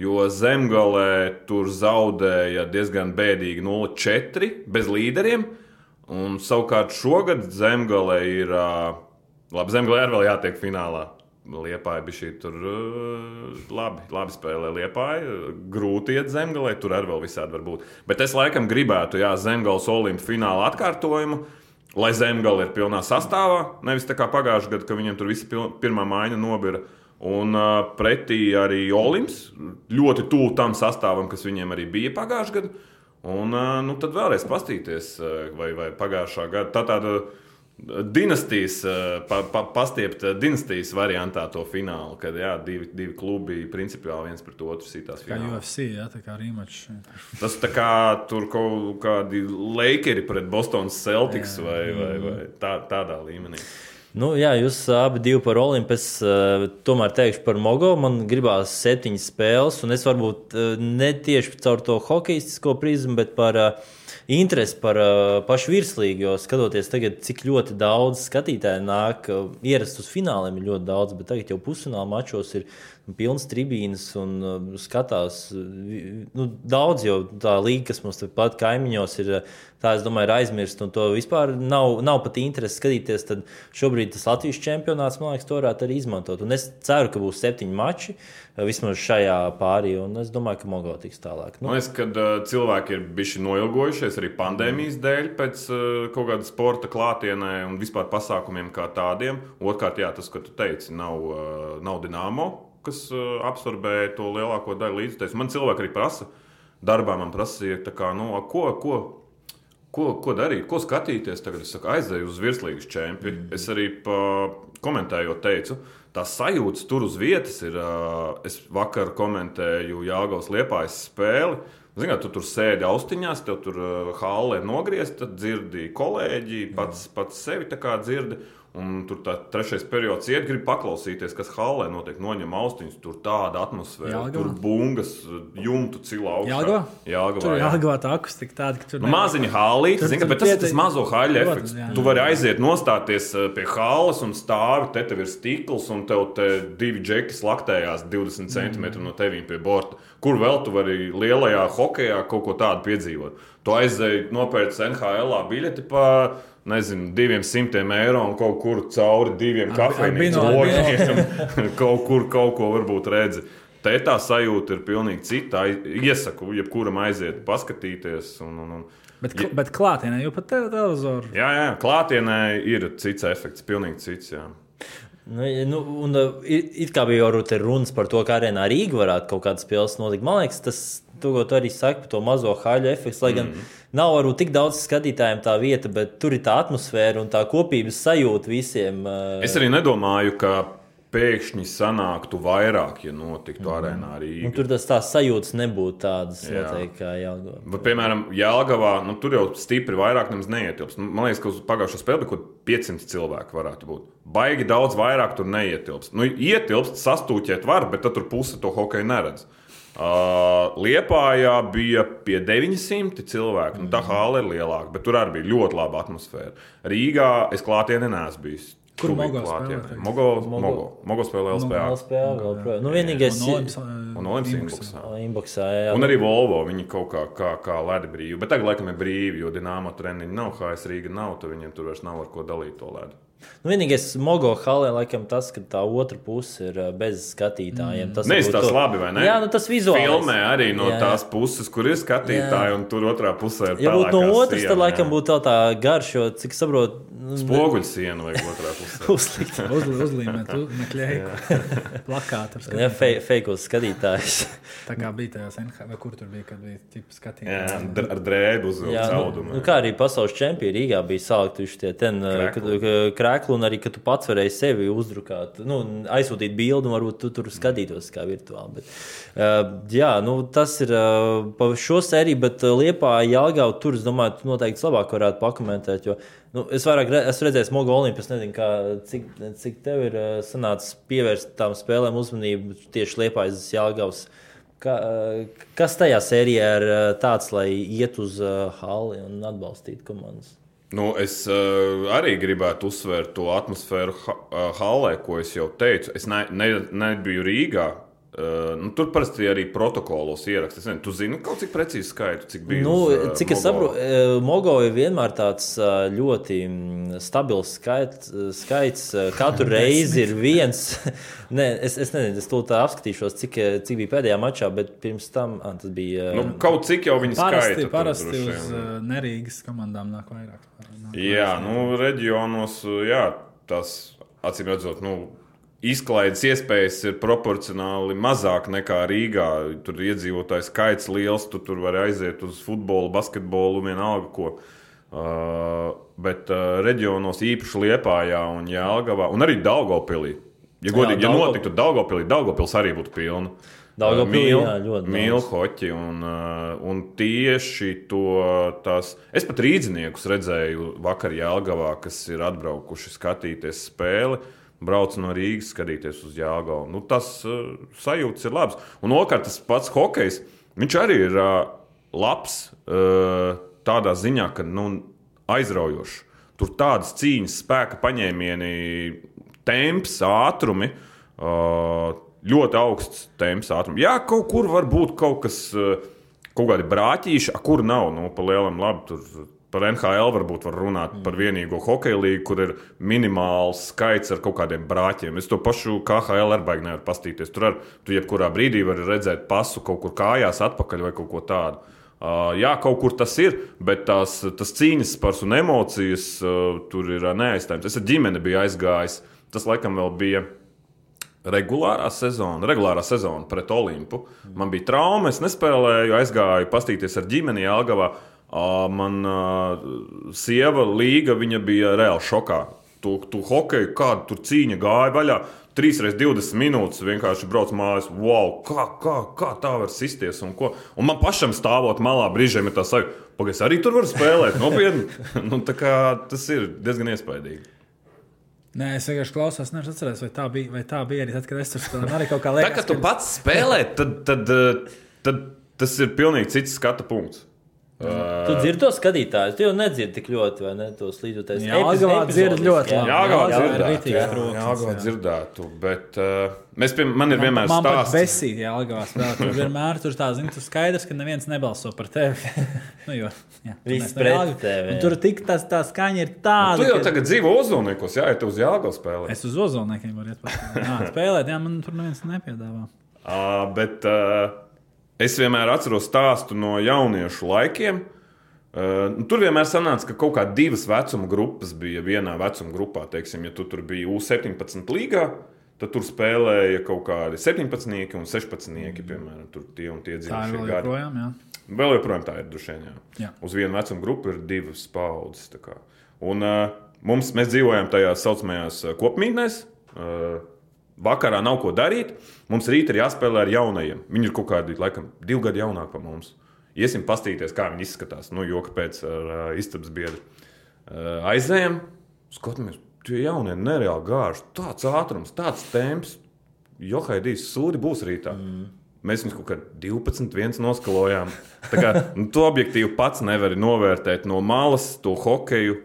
jo zemgālē tur zaudēja diezgan bēdīgi 0-4 bez līderiem. Un savukārt šogad zemgālē ir. Uh, labi, zemgālē arī vēl jātiek finālā. Liepāja bija šī tur uh, labi, labi spēlē. Liepāja grūti iet zemgālē, tur arī vēl visādi var būt. Bet es laikam gribētu, jā, zemgāles olimpiskā fināla atkārtojumu. Lai zemgale ir pilnā sastāvā, nevis tā kā pagājušajā gadā, kad viņiem tur viss pirmā maiņa nobira. Un uh, pretī arī Olimps ļoti tuvu tam sastāvam, kas viņiem arī bija pagājušajā gadā. Un uh, nu, tad vēlreiz paskatīties, uh, vai, vai pagājušā gada tā tāda dinastijas, uh, pa, pa, pastiept uh, dinastijas variantā to finālu, kad jā, divi, divi klubi principiāli viens pret otru sitās Kā finālā. UFC, jā, tā kā rīmačs. Tas tā kā tur kaut kādi Lakeri pret Bostonas Celtics vai, vai, vai tā, tādā līmenī. Nu, jā, jūs abi divi par Olimpu. Es uh, tomēr teikšu par Mogo. Man gribās septiņas spēles, un es varbūt ne tieši caur to hokeistisko prizmu, bet par uh, interesi par uh, pašu virslīgu. Jo skatoties tagad, cik ļoti daudz skatītāju nāk, uh, ierast uz fināliem ir ļoti daudz, bet tagad jau pusfināla mačos ir pilns tribīnas un uh, skatās. Nu, daudz jau tā līnija, kas mums tepat kaimiņos ir, uh, tā es domāju, ir aizmirsta. Un to vispār nav, nav pat interesi skatīties. Tad šobrīd tas Latvijas čempionāts, man liekas, to varētu arī izmantot. Un es ceru, ka būs septiņi mači uh, vismaz šajā pārī. Un es domāju, ka Mogo tiks tālāk. Nu, Man liekas, ka uh, cilvēki ir bijuši noilgojušies arī pandēmijas dēļ pēc uh, kaut kāda sporta klātienē un vispār pasākumiem kā tādiem. Otrkārt, jā, tas, ko tu teici, nav, uh, nav dināmo, kas uh, absorbē to lielāko daļu līdzekļu. Man cilvēki arī prasa, darbā man prasīja, kā, nu, ko, ko, ko, ko darīt, ko skatīties. Tagad es saku, aizēju uz virslīgas čempionu. Es arī komentējot teicu, tā sajūta tur uz vietas ir. ā, Es vakar komentēju Jāgaus liepājas spēli. Zināt, tu tur sēdi austiņās, tev tur uh, hālē nogriezta, dzirdi kolēģi, pats, pats sevi tā kā dzirdi. Un tur tā trešais periods iet, grib paklausīties, kas hālē notiek. Noņem austiņas, tur tāda atmosfēra, Jelgavā? tur bungas, jumtu cilā augšā. Jāgavā? Jāgavā, Tur jā. jāgavā tā akustika tāda, ka tur Nu, Māziņa hālīte, Tur- zini, ka, bet tas ir tas mazo Protams, efekts. jā. Tu vari aiziet, nostāties eh, pie hālas un stāvi, te tev ir stikls, un tev te divi džeki slaktējās 20 cm Mm. no tevīm pie borta. Kur vēl tu vari lielajā hokeja kaut ko tādu piedzīvot? Tu aizēji nopērci NHL biļeti pa nezinu, diviem simtiem eiro un kaut kur cauri diviem logiem. kaut kur kaut ko varbūt redzi. Te tā sajūta ir pilnīgi cita. Iesaku, jebkuram aiziet, paskatīties. Un, un, un. Bet, kl- bet klātienē jau pat te- televizoru. Jā, jā, klātienē ir cits efekts, pilnīgi cits. Jā. Nu, nu, un, uh, it it kā bija jau runas par to, kā arēnā Rīga varētu kaut kādas spēles notikt. Man liekas, tas, to, ko tu arī saki par to mazo haļu efektu, lai gan mm. Nav varbūt tik daudz skatītājiem tā vieta, bet tur ir tā atmosfēra un tā kopības sajūta visiem. uh, Es arī nedomāju, ka pēkšņi sanāktu vairāk, ja notiktu mm. arēnā Un Rīgā. tur tas tās sajūtas nebūtu tādas, Jā. noteikti, kā Jālgava. Bet, piemēram, Jālgavā, nu, tur jau stipri vairāk nemaz neietilps. Nu, Man liekas, ka uz pagājušā spēlē kaut kāda 500 cilvēku varētu būt. Baigi daudz vairāk tur neietilps. Nu, ietilpst, sastūķēt var, bet tad tur puse to hokeju neredz. Uh, Liepājā bija pie 900 cilvēku. Nu, tā hāla ir lielāka, bet tur arī bija ļoti laba atmosfēra. Rīgā es klātienē neesmu bijis. Kur Tuvīgi Mogo klātienē. spēlē tagad? Mogo, Mogo. Mogo. Mogo spēlē LSPA. LSPA vēl projām. Nu, vienīgais Un Olimps. Inbuksā. inboxā, jā. Un arī Volvo viņi kaut kā, kā, kā lēdi brīvi. Bet tagad, laikam, ir brīvi, jo Dienāmo treniņi nav, HS Rīga nav, tad viņiem tur vairs nav ar ko dalīt to ledu. Nu, vienīgais Mogo halē, laikam, tas, ka tā otra puse ir bez skatītājiem. Tas Neizskatās varbūt to- labi, vai ne? Jā, nu tas vizuāli. Filmē arī no Jā, jā. tās puses, kur ir skatītāji, un tur otrā pusē ir Ja būtu no otras, siena, tad laikam jā. būtu vēl tā garš, jo, cik saprotu, nu, Spoguļsiena vai otrā pusē. uzlikt. Uzli- Uzlīmēt, plakātu. ar Jā, fejkos skatītājs. Tā kā bija tajās NHL, vai kur tur bija, kad bija tipa Jā, skatītāji. dr- ar drēbu uz Jā, nu, nu, kā arī pasaules čempioni Rīgā bija salikti tie ten, uh, krēkli, un arī, ka tu pats varēji sevi uzdrukāt, nu, aizsūtīt bildi, un varbūt tu tur skatītos kā virtuāli. Bet, uh, jā, nu, tas ir uh, pa šo sēriju, bet uh, Liepā, Jālgā, tur, es domāju, tu noteikti labāk varētu pakomentēt, jo nu, es vairāk re, esmu redzējis Mogo Olimpijas, nezinu, kā, cik, cik tev ir uh, sanācis pievērst tām spēlēm uzmanību tieši Liepājas Jālgavas. Kā, kas tajā sērijā ir tāds, lai iet uz uh, hali un atbalstītu komandas? Nu, es uh, arī gribētu uzsvērt to atmosfēru ha uh, halē, ko es jau teicu. Es ne, ne, nebiju Rīgā. Uh, nu, tur parasti arī protokolos ierakstīt. Es nezinu, tu zini kaut cik precīzi skaitu, cik bija. Nu, uz, uh, cik es saprotu, eh, Mogo ir vienmēr tāds uh, ļoti mm, stabils skait, skaits. uh, Katru reizi ir viens. Nē, es, es nezinu, es to tā apskatīšos, cik, cik bija pēdējā mačā, bet pirms tam ah, tas bija. Nu, kaut cik jau viņi Parasti, skaita. tur parasti droši uz uh, nerīgas komandām nāk vairāk. Nāk Jā, nu, reģionos, jā, tas acīm redzot, nu, izklaides iespējas ir proporcionāli mazāk nekā Rīgā. Tur iedzīvotāju skaits liels, tu tur var aiziet uz futbolu, basketbolu, vienalga ko. Uh, bet uh, reģionos īpaši Liepājā un Jālgavā, un arī Daugopilī. Ja godīgi, ja Daugava- notiktu Daugopilī, Daugopils arī būtu pilna. Daugavpilī, Mīl- jā, ļoti daudz. Mīl hoķi un, uh, un tieši to tās. Es pat rīzniekus redzēju vakar Jālgavā, kas ir atbraukuši skatīties spēli. Brauc no Rīgas, skatīties uz Jāgaunu. Nu, tas uh, sajūta ir labs. Un otrkārt, tas pats hokejs, viņš arī ir uh, labs uh, tādā ziņā, ka nu, aizraujošs. Tur tādas cīņas, spēka paņēmieni, temps, ātrumi. Uh, ļoti augsts temps, ātrums. Jā, kaut kur var būt kaut kas, uh, kaut kādi brāķīši, kur nav. Nu, pa lielam, labi. Tur, Par NHL varbūt var runāt par vienīgo hokeja līniju, kur ir minimāls skaits ar kaut kādiem brāķiem. Es to pašu KHL ar baigi nevaru pastīties. Tur ar, tu jebkurā brīdī vari redzēt pasu kaut kur kājās atpakaļ vai kaut ko tādu. Uh, jā, kaut kur tas ir, bet tās, tas cīņas spars un emocijas uh, tur ir uh, neaizstājams. Es ar ģimeni biju aizgājis. Tas laikam vēl bija regulārā sezona, regulārā sezona pret Olimpu. Man bija trauma, es nespēlēju, aizgāju pastīties ar ģimeni Jālgavā. Uh, Man uh, sieva Līga viņa bija reāli šokā. Tu, tu hokeju, kāda tur cīņa gāja vaļā. 3x20 minūtes vienkārši brauc mājās. Wow, kā, kā, kā tā var sisties? Un, ko? un man pašam stāvot malā brīžiem ir tā sajūta, ka es arī tur varu spēlēt. Nopietni. nu, tā tas ir diezgan iespaidīgi. Nē, es vienkārši klausos, neesmu atceries, vai tā bija, vai tā bija arī tad, kad es tur spēlēju. Arī kaut kā Tā liekas, kā tu pats spēlē, tad, tad, eh, tad tas ir pilnīgi cits skata punkts. Tu dzirdi to skatītāju, tu jau nedzirdi tik ļoti, vai ne? Tos līdzjūtējus. Jā, Jālgavā dzird ļoti labi. Jā, Jā, dzirdētu. Jā, jā, jā. dzirdētu. Bet uh, mēs, pie, man ir vienmēr Man pat stāsts. besīgi, ja Algavā spēlē. Tur vienmēr tur tā, zini, tu skaidrs, ka neviens nebalso par tevi. nu, jo, jā, Viss pret tevi, jā. Tur tik tas, tā skaņa ir tāda. Tu jau ka- tagad dzīvo Ozolniekos, jā, ja tu uz Jālgavas spēlē. Es uz ozolniekiem varu iet paspēlēt. Jā, spēlēt, jā, man tur neviens nepiedāvā. Uh, bet uh, es vienmēr atceros stāstu no jauniešu laikiem. Uh, tur vienmēr sanāca, ka kaut kādas divas vecuma grupas bija vienā vecuma grupā. Teiksim, ja tu tur biji U17 līgā, tad tur spēlēja kaut kādi 17 un 16, piemēram, tur tie un tie vēl gadi. joprojām, jā. Vēl joprojām tā ir. Jā. Uz vienu vecumu grupu ir divas paudzes. Un, uh, mums, mēs dzīvojam tajās saucamajās uh, kopmītnēs. Uh, vakarā nav ko darīt. Mums rīt ir jāspēlē ar jaunajiem. Viņi ir kaut kādi, laikam, divi gadi jaunāki par mums. Iesim paskatīties, kā viņi izskatās. Nu, jo pēc ar uh, istabas biedru uh, aizējām, skatāmies, tie jaunie nereāli gāži. Tāds ātrums, tāds temps. Johaidīs sūdi būs rītā. Mm. mēs viņus kaut kā 12, 1 noskalojām. Tā kā, nu, tu objektīvi pats nevari novērtēt no malas to hokeju,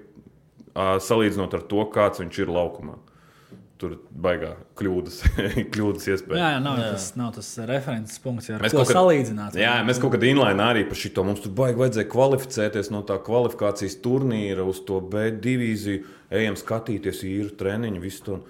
ā, salīdzinot ar to, kāds viņš ir laukumā. Tur baigā kļūdas, kļūdas iespējas. Jā, jā, nav, jā. Tas, nav tas references punkts, ar Mēs ko kad- salīdzināt. Jā, mēs kaut kādā inlainā arī par šo mums tur baigi vajadzēja kvalificēties no tā kvalifikācijas turnīra uz to B divīziju. Ejam skatīties īru treniņu, visu to. Un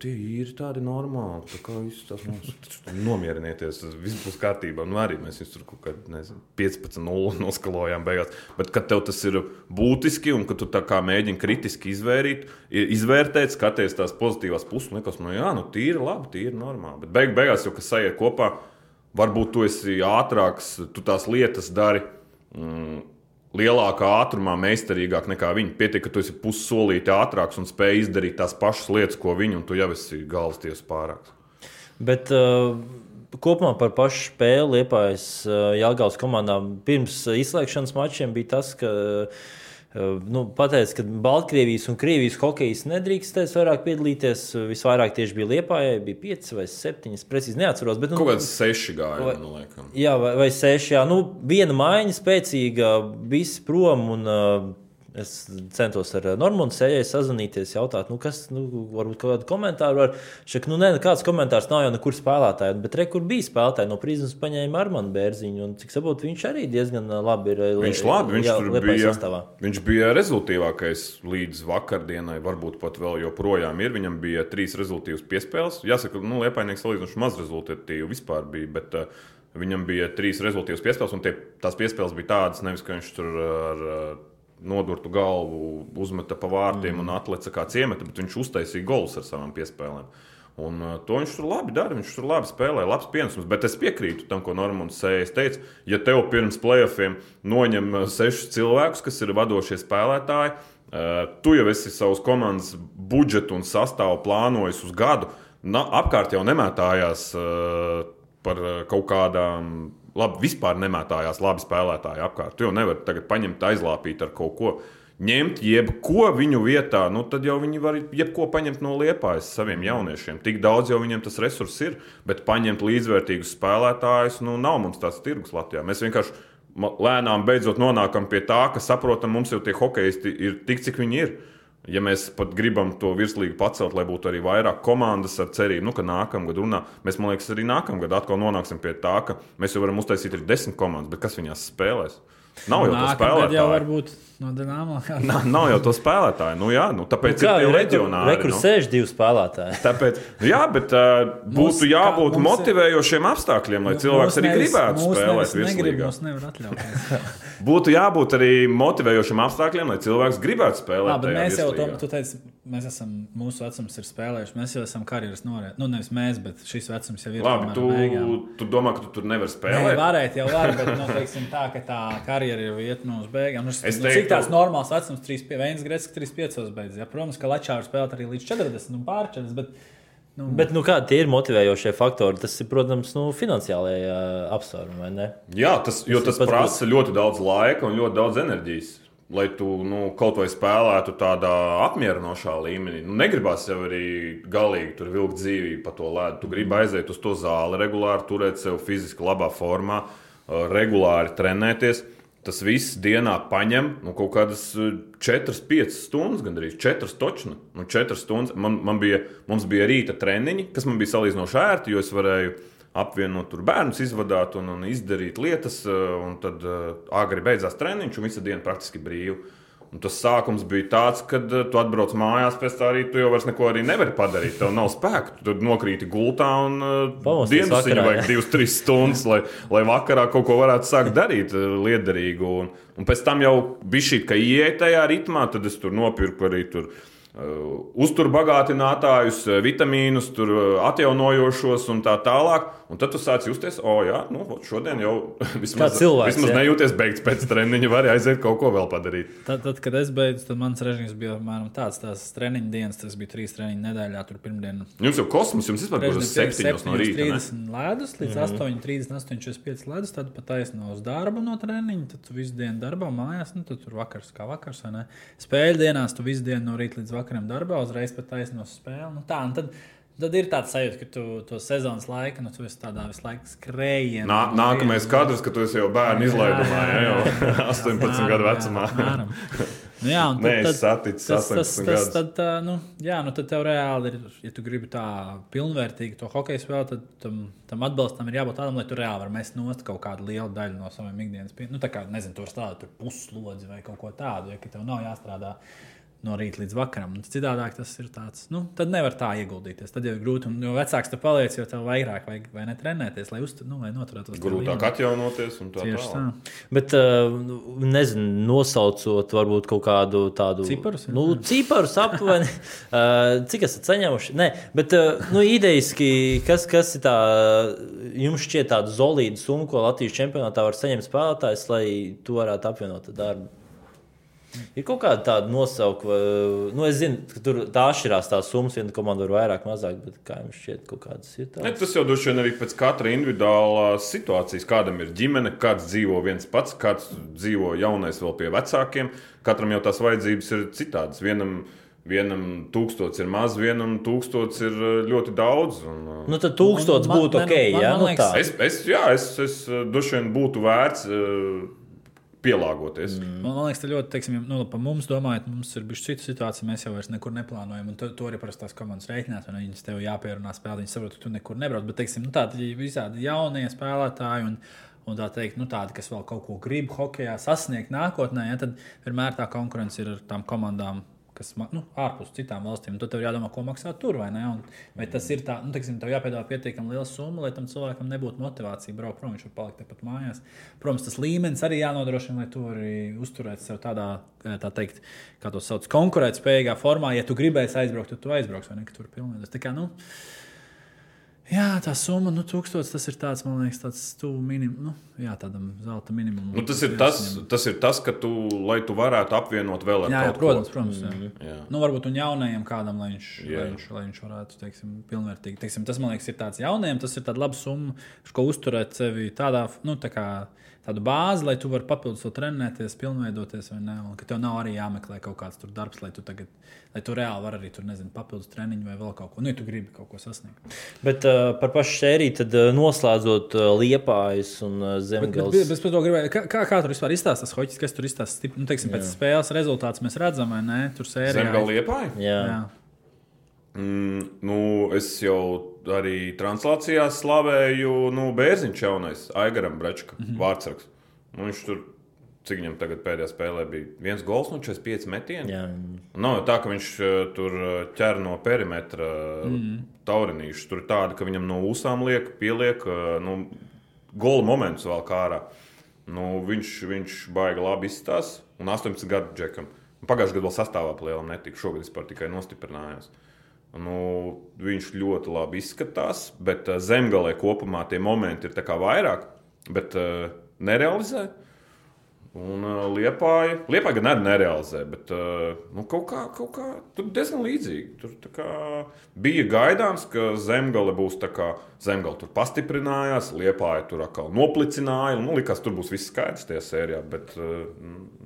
tie ir tādi normāli. Tā kā viss tas mums nomierinieties, viss būs kārtībā. Nu, arī mēs tur kaut kādā nezinu, 15-0 noskalojām beigās. Bet, kad tev tas ir būtiski un ka tu tā kā mēģini kritiski izvērīt, izvērtēt, skaties tās pozitīvās puses, un liekas, nu jā, nu tīri labi, tīri normāli. Bet beig, beigās jau kas sajiet kopā, varbūt tu esi ātrāks, tu tās lietas dari. Mm, lielākā ātrumā, meistarīgāk nekā viņi. Pietiek, ka tu esi pussolīti ātrāks un spēj izdarīt tās pašas lietas, ko viņi, un tu jau esi galvas tiesas pārāks. Bet uh, kopumā par pašu spēli Liepājas uh, Jāgaunas komandām pirms uh, izslēgšanas mačiem bija tas, ka uh, nu, pateica, ka Baltkrievijas un Krievijas hokejas nedrīkstēs vairāk piedalīties. Visvairāk tieši bija Liepājai, bija 5 vai 7. Es precīzi neatceros. Bet, nu, Kaut kāds seši gāja, Vai- man liekas. Jā, vai, vai seši. Jā. Nu, viena maiņa, spēcīga, visi prom. Un, uh, es centos ar uh, Normānu sējai sazvanīties, jautāt, nu, kas, nu, varbūt kādu komentāru var. Šak, nu, ne, kāds komentārs nav jau nekur spēlētāji, bet re, kur bija spēlētāji no prizmas paņēma Armānu Bērziņu. Un, cik saprotu, viņš arī diezgan uh, labi ir. uh, Viņš labi, viņš jā, tur bija. sastāvā. Viņš bija rezultātīvākais līdz vakardienai, varbūt pat vēl joprojām ir. Viņam bija trīs rezultātīvas piespēles. Jāsaka, nu, Liepainieks salīdzinoši maz rezultātīvu vispār bija. Bet, uh, Viņam bija trīs rezultātīvas piespēles, un tie, tās piespēles bija tādas, nevis ka viņš tur ar uh, nodurtu galvu uzmeta pa vārtiem mm. un atleca kā ciemata, bet viņš uztaisīja golus ar savām piespēlēm. Un, uh, to viņš tur labi dara. Viņš tur labi spēlē, labs pienesums. Bet es piekrītu tam, ko Normons Sējas teica. Ja tev pirms playoffiem noņem uh, sešus cilvēkus, kas ir vadošie spēlētāji, uh, tu jau esi savus komandas budžetu un sastāvu plānojis uz gadu. Na, apkārt jau nemētājās uh, par uh, kaut kādām. Labi, vispār nemētājās labi spēlētāji apkārt. Tu jau nevari tagad paņemt, aizlāpīt ar kaut ko ņemt jebko viņu vietā, nu, tad jau viņi var jebko paņemt no liepājas saviem jauniešiem. Tik daudz jau viņiem tas resurss ir, bet paņemt līdzvērtīgus spēlētājus, nu, nav mums tāds tirgus Latvijā. Mēs vienkārši lēnām beidzot nonākam pie tā, ka saprotam, mums jau tie hokeisti ir tik, cik viņi ir. Ja mēs pat gribam to virslīgu pacelt, lai būtu arī vairāk komandas ar cerību, nu, ka nākamgad runā, mēs, man liekas, arī nākamgad atkal nonāksim pie tā, ka mēs jau varam uztaisīt arī desmit komandas, bet kas viņās spēlēs? Nav jau to Nākamgad spēlētāju. jau varbūt no Dienāmo. Nav, nav jau to spēlētāju. Nu, jā, nu, tāpēc Kā ir reģionāli. Rekur nu. sēž divi spēlētāji. Tāpēc, jā, bet uh, Mums- būtu jābūt kā mums ir- motivējošiem apstākļiem, lai cilvēks arī gribētu spēlēt virslīgā. mums. Būtu jābūt arī motivējošiem apstākļiem, lai cilvēks gribētu spēlēt. Jā, bet mēs jau to, teici, mēs esam, mūsu vecums ir spēlējuši, mēs jau esam karjeras norēdījuši. Nu, nevis mēs, bet šis vecums jau ir. Labi, tu, beigām. tu domā, ka tu tur nevari Nē, spēlēt? varētu jau var, bet nu, teiksim, tā, ka tā karjera jau iet no uz beigām. Nu, Es es nu, teiktu- cik tāds normāls vecums, 3, 1 grēks, 35 beidzas. Ja? Protams, ka Latvijā var spēlēt arī līdz 40 un pār 40. Bet, nu, Bet nu, kādi ir motivējošie faktori? Tas ir, protams, nu, finansiālie uh, apsvērumi? Jā, tas, Tas tas pats prasa ļoti daudz laika un ļoti daudz enerģijas. Lai tu nu, kaut vai spēlētu tādā apmierinošā līmenī, nu, negribās jau arī galīgi tur vilkt dzīvību pa to ledu. Tu gribi aiziet uz to zāli, regulāri turēt sevi fiziski labā formā, regulāri trenēties. Tas viss dienā paņem nu, kaut kādas 4-5 stundas, gandrīz 4 točna. Nu, 4 stundas. Man, man bija, mums bija rīta treniņi, kas man bija salīdzinoši ērti, jo es varēju apvienot tur bērnus, izvadīt un, un izdarīt lietas. eh, Un tad agri beidzās treniņš, un visa diena praktiski brīva. Un tas sākums bija tāds, ka uh, tu atbrauc mājās, pēc tam arī tu jau vairs neko nevari padarīt. Tev nav spēka. Tu nokrīti gultā un uh, dienas viņa vajag jā. divas, trīs stundas, lai, lai vakarā kaut ko varētu sākt darīt eh, liederīgu. Un, un pēc tam jau bija šī, ka ienāca tajā ritmā, tad es tur nopirku arī tur. Uh, uzturbagātinātājus, vitamīnus, atjaunojošos un tā tālāk. Un tad tu sāc justies, o, jā, nu, šodien jau vismaz, cilvēks, vismaz jā. nejūties beigts pēc treniņa, var aiziet kaut ko vēl padarīt. Tad, tad, kad es beidzu, tad mans režīms bija apmēram tāds, tās treniņa dienas, tas bija trīs treniņu nedēļā, tur pirmdiena. Jums jau kosmos, jums vispār būs septiņos no rīta. ne? 30 ledus līdz mm -hmm. 8, 30, 8, 45 ledus. Tad pat taisno uz darbu no treniņa. Tad tu visu dienu darbā, mājās. Nu, tad tur vakars kā vakars. vai ne? Spēļu dienās tu visu dienu no rīta līdz vakaram darbā, uzreiz pat taisno uz spēli. Nu, tā, un tad Tad ir tāds sajūta, ka tu to sezonas laiku, nu, tu esi tādā visu laiku skrējienā. Nā, nākamais kadrs, kad tu esi jau bērnu izlaidumā, ja, jau 18 gadu vecumā. Apmēram. Nu, jā, un Nē, tad- es saticis tas, tas, 18 tas, tad, nu, jā, nu, tad tev reāli ir, ja tu gribi tā pilnvērtīgi to hokeju spēlēt, tad tam, tam atbalstam ir jābūt tādam, lai tu reāli vari mest nost kaut kādu lielu daļu no saviem ikdienas. Nu, tā kā, nezinu, tur strādāt, tur puslodzi vai kaut ko tādu, ja ka tev nav jāstrādā no rīta līdz vakaram. Citādāk tas ir tāds, nu, tad nevar tā ieguldīties. Tad jau ir grūti, un jo vecāks tu paliec, jo tev vairāk vajag vai ne trenēties, lai, uztur, nu, lai noturētos. Grūtāk atjaunoties un tā Tieši tā. tālāk. Bet, uh, nezinu, nosaucot varbūt kaut kādu tādu Ciparus? Nu, ciparus aptuveni. uh, cik esat saņēmuši? Nē, bet, uh, nu, idejiski, kas, kas ir tā, jums šķiet tāda solīda summa, ko Latvijas čempionātā var saņemt spēlētājs, lai tu varētu apvienot ar darbu? Ir kaut kāda tāda nosaukuma, nu, es zinu, ka tur tā atšķirās tās summas, viena komanda var vairāk, mazāk, bet kā jums šķiet, kaut kādas ir Ne, tādas? tas jau droši vien arī pēc katra individuālās situācijas. Kādam ir ģimene, kāds dzīvo viens pats, kāds dzīvo jaunais vēl pie vecākiem. Katram jau tās vajadzības ir citādas. Vienam, vienam tūkstots ir maz, vienam tūkstots ir uh, ļoti daudz. Un, uh, Nu, tad tūkstots Man- būtu man- ok, man- jā, man nu liekas- es, es, jā, es, es droši vien būtu vērts pielāgoties. Mm. Man, man liekas, tas ļoti, teiksim, nu, par mums domājot, mums ir bijusi cita situācija. Mēs jau vairs nekur neplānojam. To, to arī parasti tās komandas rēķinās. un Viņas tev jāpierunā spēlēt. Viņi saprot, ka tu nekur nebrauc. Bet, teiksim, nu, tādi visādi jaunie spēlētāji. Un, Un tā teikt, nu, tādi, kas vēl kaut ko grib hokeja sasniegt nākotnē, ja, tad vienmēr tā konkurence ir ar tām komandām, kas nu, ārpus citām valstīm. Tad tev jādomā, ko maksā tur. Vai, ne? un, vai tas ir tā, nu, teiksim, tev jāpiedāvā pietiekami liela summa, lai tam cilvēkam nebūtu motivācija braukt prom. Viņš var palikt tepat mājās. Protams, tas līmenis arī jānodrošina, lai to arī uzturētu sev tādā, eh, tā teikt, kā to sauc, konkurētspējīgā formā. Ja tu gribēsi aizbraukt, tad tu aizbrauks vai ne, ka tur pilnīgi. Jā, tā summa, nu, tūkstotis, tas ir tāds, man liekas, tāds tuvu minimum, nu, jā, tādam zelta minimumam. Nu, tas, ir tas, tas ir tas, ka tu, lai tu varētu apvienot vēl ar Jā, jā, protams, ko. protams. Jā. Jā. Nu, varbūt un jaunajam kādam, lai viņš, Jā. lai viņš, lai viņš varētu, teiksim, pilnvērtīgi. Teiksim, tas, man liekas, ir tāds jaunajam, tas ir tāds labs summa, ko uzturēt sevi tādā, nu, tā kā tādu bāzi, lai tu varētu papildus to trenēties, pilnveidoties, vai ne? Un ka tev nav arī jāmeklē kaut kāds darbs, lai tu tagad, lai tu reāli vari arī tur, nezinu, papildus treniņu vai vēl kaut ko, nu, ja tu gribi kaut ko sasniegt. Bet uh, par pašu sēriju, tad uh, noslēdzot uh, liepājas un uh, Bet, bet, zemgājas. bet, bet to gribēju, kā, kā, kā tur vispār izstāsta tas hoķis, kas tur izstāsta? Nu, teiksim, pēc spēles rezultātus mēs redzam, vai ne? Tur sērijā. Zemgala liepāja? Jā. Jā. Mm, nu, es jau arī translācijā slavēju nu, Bērziņš jaunais, Aigaram Brečka, mm -hmm. vārdsargs. Nu, viņš tur, cik viņam tagad pēdējā spēlē bija, viens gols no 45 metieniem. Jā. Nav tā, ka viņš eh, tur eh, ķer no perimetra mm. taurinīšus. Tur ir tāda, ka viņam no ūsām liek, pieliek nu, gola momentus vēl kā ārā. Nu, viņš, viņš baigi labi izstāsta. Un 18 gadu džekam. Pagājušajā gadā vēl sastāvā plēlām netika. Šogad vispār tikai nostiprinājās. Nu, viņš ļoti labi izskatās, bet eh, zemgālē kopumā tie momenti ir vairāk, bet uh, nerealizē. Un uh, liepāja, liepāja gan arī nerealizē, bet uh, nu, kaut, kā, kaut kā tur diezgan līdzīgi. Tur kā bija gaidāms, ka zemgale būs tā kā zemgale tur pastiprinājās, liepāja tur atkal noplicināja. Nu, likās, tur būs viss skaidrs tajā sērijā, bet uh,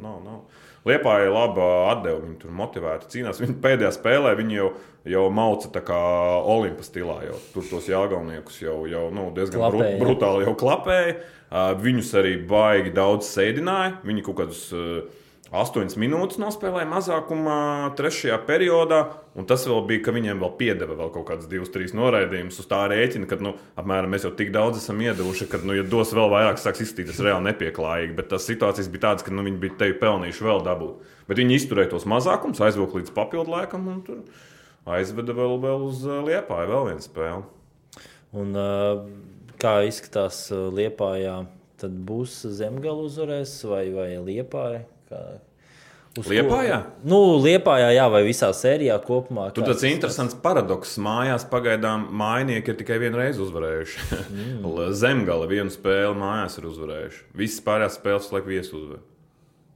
nav. nav. Liepāja laba atdeva, viņi tur motivēti cīnās. Viņi pēdējā spēlē viņi jau, jau mauca tā kā Olimpas stilā. Jau. Tur tos jāgalniekus jau, jau nu, diezgan Klapēja. brutāli jau klapēja. Viņus arī baigi daudz sēdināja. Viņi kaut kādus uh, 8 minūtes nospēlēja mazākumā, trešajā periodā. Un tas vēl bija, ka viņiem vēl piedeva vēl kaut kādas divas, trīs noraidījumus uz tā rēķina, ka nu, apmēram mēs jau tik daudz esam iedevuši, ka, nu, ja dos vēl vairāk, sāks izskatīties reāli nepieklājīgi. Bet tas situācijas bija tādas, ka nu, viņi bija tevi pelnījuši vēl dabūt. Bet viņi izturēja tos mazākumus, aizvilka līdz papildu laikam un tur aizveda vēl, vēl uz uh, liepāju vēl vienu spēli. Un, uh, kā izskatās uh, liepājā, tad būs zemgala uzvarēs vai, vai liepāja? Kā... Uz ko- Liepājā? Nu, liepājā, jā, vai visā sērijā kopumā. Tur tāds interesants paradoks. Mājās pagaidām mājnieki ir tikai vienu reizi uzvarējuši. Mm. Zemgale vienu spēli mājās ir uzvarējuši. Visas pārējās spēles laiku viesi uzvar.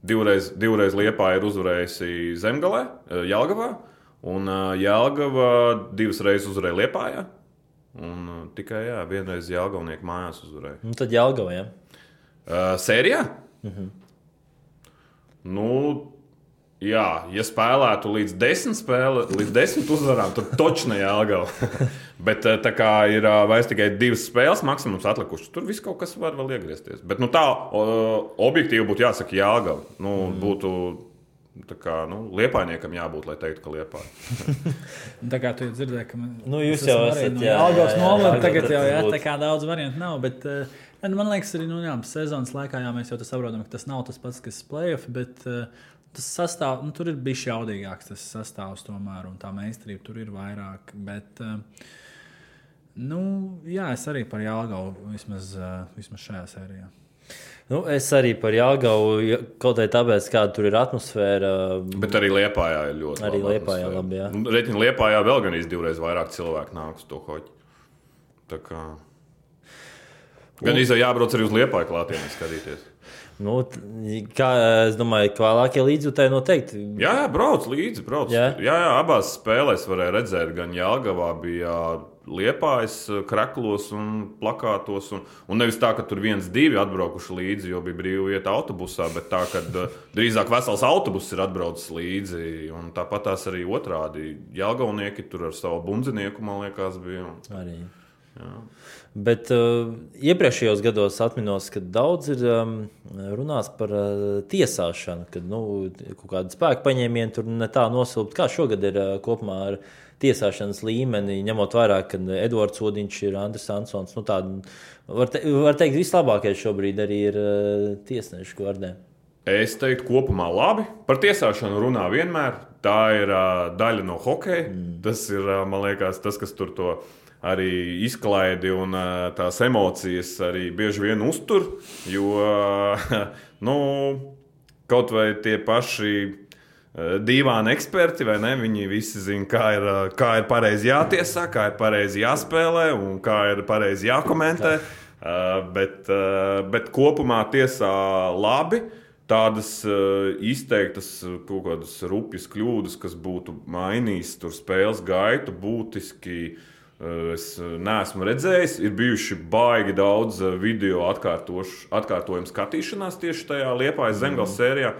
Divreiz, divreiz Liepā ir uzvarējusi Zemgalē, eh, Jālgavā, un eh, Jālgava divas reizes uzvarēja Liepājā. Un eh, tikai jā, vienreiz Jālgavnieku mājās uzvarēja. Nu, tad Jālgava, jā. Uh, sērijā? Mm -hmm. Nu, Jā, ja spēlētu līdz desmit spēlēm, līdz desmit uzvarām, tad točs ne Jālgava. Bet eh, tā kā ir eh, vairs tikai divas spēles, maksimums atlikušas, tur viss kaut kas var vēl iegriezties. Bet nu, tā objektīvi būtu jāsaka Jālgava. Nu, mm. Būtu tā kā nu, liepainiekam jābūt, lai teiktu, ka liepāja. tā kā tu dzirdēji, ka nu, jūs jau esat no Jālgavas novadā, tagad jau jā, tā kā daudz variantu nav. Bet, uh, man liekas, arī nu, jā, sezonas laikā jā, mēs jau saprotam, ka tas nav tas pats, kas playoff. Bet, uh, tas sastāv, nu, tur ir bijis jaudīgāks tas sastāvs, tomēr, un tā meistarība tur ir vairāk. Bet, uh, nu, jā, es arī par Jālgavu vismaz, uh, vismaz šajā sērijā. Nu, es arī par Jāgaunu, kaut arī tāpēc, kāda tur ir atmosfēra. Bet arī Lietpājā ir ļoti arī labi. Liepājā, labi. Nu, Reķiņā Lietpājā vēl gan divreiz vairāk cilvēku nāk uz to hoķi. Tā kā... Gan īstenībā jābrauc arī uz Lietpāju klātienē skatīties. Nu, kā, es domāju, ka vēlākie līdzjutēji noteikti. Jā, jā, brauc līdzi. Brauc. Jā. jā, jā, abās spēlēs varēja redzēt, gan Jālgavā bija liepājas kreklos un plakātos. Un, un nevis tā, ka tur viens, divi atbraukuši līdzi, jo bija brīvi vieta autobusā, bet tā, ka drīzāk vesels autobuss ir atbraucis līdzi. Un tāpat tās arī otrādi. Jālgaunieki tur ar savu bundzinieku, man liekas, bija. Arī. Jā. Bet uh, iepriekšējos gados atminos, ka daudz ir um, runāts par uh, tiesāšanu, kad nu, kaut kāda spēka paņēmiena tur ne tā nosilpt. Kā šogad ir uh, kopumā ar tiesāšanas līmeni, ņemot vērā, ka Edvards Odiņš ir Andris Ansons. Nu, tāda, var, te, var teikt, vislabākais šobrīd arī ir uh, tiesnešu gvardē. Es teiktu, kopumā labi. Par tiesāšanu runā vienmēr. Tā ir uh, daļa no hokeja. Mm. Tas ir, uh, man liekas, tas, kas tur to arī izklaidi un tās emocijas arī bieži vien uztur. Jo nu, kaut vai tie paši dīvaini eksperti, vai ne? Viņi visi zina, kā ir, kā ir pareizi jātiesā, kā ir pareizi jāspēlē un kā ir pareizi jākomentē. Bet, bet kopumā tiesā labi. Tādas uh, izteiktas kaut kādas rupjas kļūdas, kas būtu mainījis spēles gaitu, būtiski uh, Es neesmu redzējis, ir bijuši baigi daudz video atkārtojumu skatīšanās tieši tajā Liepājas zemgājas mm. sērijā.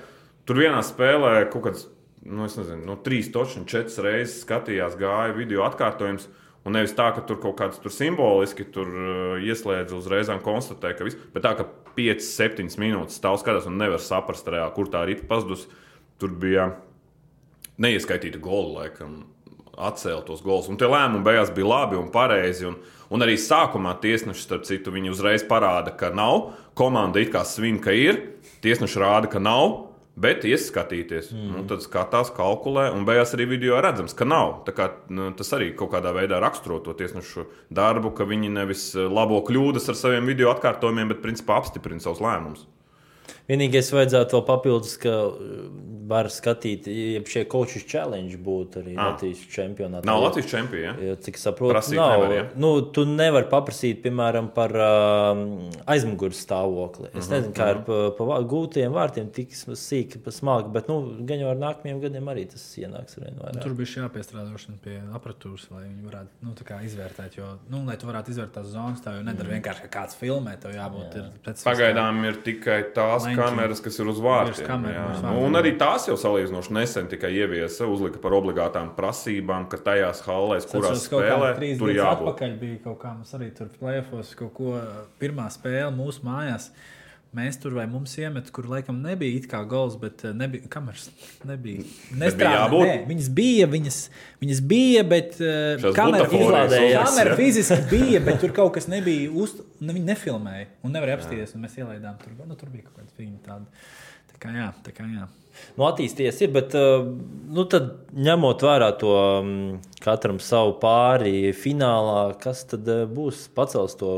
Tur vienā spēlē kaut kāds, nu, nezinu, no trīs točņu četras reizes skatījās, gāja video atkārtojums. Un nevis tā, ka tur kaut kāds tur simboliski tur ieslēdz uzreiz un konstatē, ka viss, bet tā, ka 5, 7 minūtes stāv skatās un nevar saprast, reāli, kur tā ripa pazudus. Tur bija neieskaitīta gola laikam atcēla tos gols. Un tie lēmumi beigās bija labi un pareizi. Un, un arī sākumā tiesneši, starp citu, viņi uzreiz parāda, ka nav. Komanda it kā svin, ka ir. Tiesneši rāda, ka nav. Bet ieskatīties, mm. nu, tad skatās, kalkulē, un beigās arī video redzams, ka nav. Kā, nu, tas arī kaut kādā veidā raksturo to tiesnešu darbu, ka viņi nevis labo kļūdas ar saviem video atkārtojumiem, bet principā apstiprina savus lēmumus. Vienīgais vajadzētu vēl papildus, ka var skatīt, ja šie coaches challenge būtu arī ah. Latvijas čempionātā. Nav Latvijas čempions. Ja? Cik saprotu, Prasīt nav. Nevar, ja? nu, tu nevari paprasīt, piemēram, par uh, aizmugures stāvokli. Es uh -huh, nezinu, kā uh -huh. ir pa, pa gūtiem vārtiem, tik sīki, smagi, bet nu, gan jau ar nākamajiem gadiem arī tas ienāks. Nu, tur bija jāpiestrādā pie apatūras, lai viņi varētu nu, izvērtēt. Jo, nu, lai tu varētu izvērtēt tās zonas, tā jau nedara mm. vienkārši kā kāds filmē. Jābūt, jā. ir Pagaidām ir tikai tās. Kameras, kas ir uz vārtiem. Kameras, nu, un arī tā tās jau salīdzinoši nesen tikai ieviesa, uzlika par obligātām prasībām, ka tajās hallēs, kurās spēlē, tur jābūt. Atpakaļ bija kaut kā mums arī tur plēfos, kaut ko pirmā spēle mūsu mājās. Mēs tur vai mums iemet, kur laikam nebija it kā gols, bet eh, nebija kameras. Nebija. Nestrādā, bija ne, viņas bija, viņas, viņas bija, bet uh, kamera, izlādējās, kamera fiziski bija, bet tur kaut kas nebija. Uz, ne, viņi nefilmēja un nevarēja apstīties. Mēs ielaidām tur. Nu, tur bija kaut kāda figūra tāda. Tā kā jā, tā kā jā nu, attīstījies, ir, bet uh, nu, tad, ņemot vērā to um, katram savu pāri finālā, kas tad uh, būs pacels to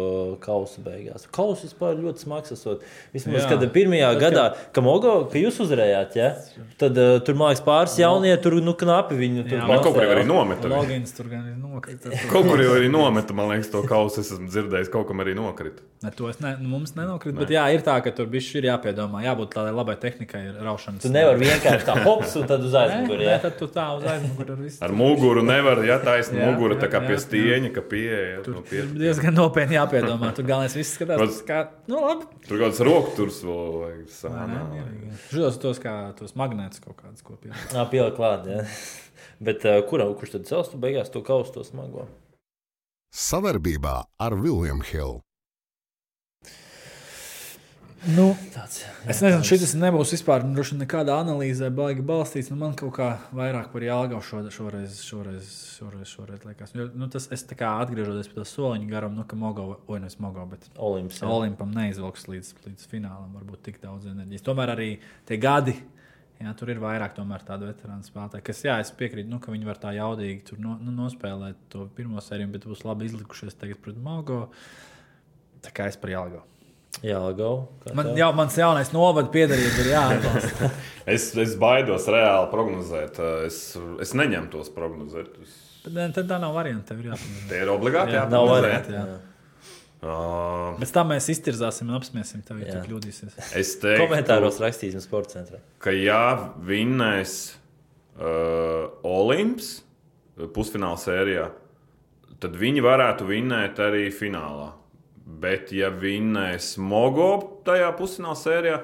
kausu beigās? Kausu vispār ļoti smags esot. Vismaz, Jā. kad pirmajā tad, gadā, ka... ka, Mogo, ka jūs uzvarējāt, ja? tad uh, tur mākslinieks pāris jaunie, tur nu knapi viņu tur bija. Kaut kur arī nometa. Logins tur gan ir nokritis. Kaut kur jau arī nometa, man liekas, to kausu es esmu dzirdējis, kaut kam arī nokrita. Ne, to es ne, nu, mums nenokrīt. Bet jā, ir tā, ka tur bišķi ir jāpiedomā. Jābūt tādai labai tehnikai, ir raušanas. Tu nevari vienkārši tā hops un tad uz aizmuguri. Ja? tad tu tā uz aizmuguri ar visu. Ar muguru nevar, ja taisnība Jā, mugura, jā, tā kā jā, pie jā. stieņa, ka pieeja. Tur Nu, pie, diezgan nopietni jāpiedomā. Tur galvenais viss skatās, kā. Nu, labi. tur kaut kāds rokturs vēl vajag sānā. Šitos tos kā tos magnētus kaut kādus kopīgi. Jā, pielikt klāt. Ja. Bet uh, kuram, kurš tad cels tu beigās to kaustu to smago? Savarbībā ar Vilnius Hilu. Nu, Tāds, Es nezinu, šis nebūs vispār nu, nekādā analīzē, baigi balstīts. Nu, man kaut kā vairāk par Jālgavu šo, šoreiz, šoreiz, šoreiz, šoreiz liekas. Jo, nu, tas, es kā atgriežos pie tā soliņa garam, nu, ka Mogo, vai nevis Mogo, bet Olimps. jā. Olimpam neizvilks līdz, līdz finālam, varbūt tik daudz enerģijas. Tomēr arī tie gadi. Jā, tur ir vairāk tādu veterānu spēlētāju, kas, jā, es piekrītu, nu, ka viņi var tā jaudīgi tur no, nu, nospēlēt to pirmo sēriju, bet būs labi izlikušies tagad pret Mogo. Tā kā es par Jālgavu. Jā, gau. Man jau mans jaunais novada piedarība ir jāatbalsta. Es, es baidos reāli prognozēt. Es, es neņemu tos prognozēt. Es, Bet tad tā nav varianta. Tev ir jāpamēģina. tie ir obligāti Jā, Nav jāprognozē. variantu. jā. jā. Uh, Bez tam mēs iztirzāsim un apsmiesim tevi, ja Jā. tu kļūdīsies. es teiktu, Komentāros rakstīsim sporta centrā. ka ja vinnēs uh, Olimps pusfināla sērijā, tad viņi varētu vinnēt arī finālā. Bet, ja vinnēs Mogo tajā pusfināla sērijā,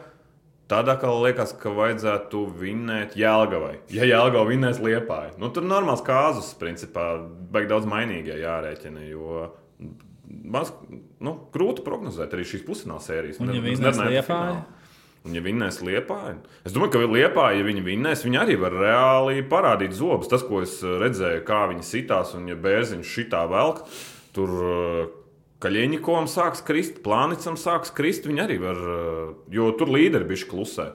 tad atkal liekas, ka vajadzētu vinnēt Jēlgavai. Ja Jēlgava vinnēs Liepāju, nu, tur normāls kāzus, principā, beig daudz mainīgie jārēķina. Jo maz, nu, grūti prognozēt arī šīs pusfināla sērijas. Un ja Ne- vinnēs nerunājot par Liepāju? finālu. Un, ja vinnēs Liepāju, es domāju, ka Liepāja, ja viņi vinnēs, viņi arī var reāli parādīt zobus. Tas, ko es redzēju, kā viņi sitās, un ja bērziņš šitā velk, tur Kaļiņikovam sāks krist, Plānicam sāks krist, viņi arī var, uh, jo tur līderi bišķi klusē.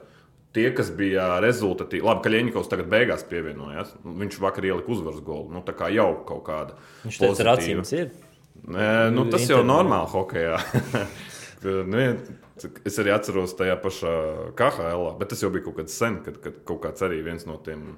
Tie, kas bija rezultāti, labi, ka Ļeņķis tagad beigās pievienojās. Viņš vakar ielika uzvaras golu. Nu, tā kā jau kaut kāda. Viņš pozitīva. racīms ir. Nē, nu, tas jau Intervijā. normāli hokeja. es arī atceros tajā pašā KHL, bet tas jau bija kaut kad sen, kad, kad kaut kāds arī viens no tiem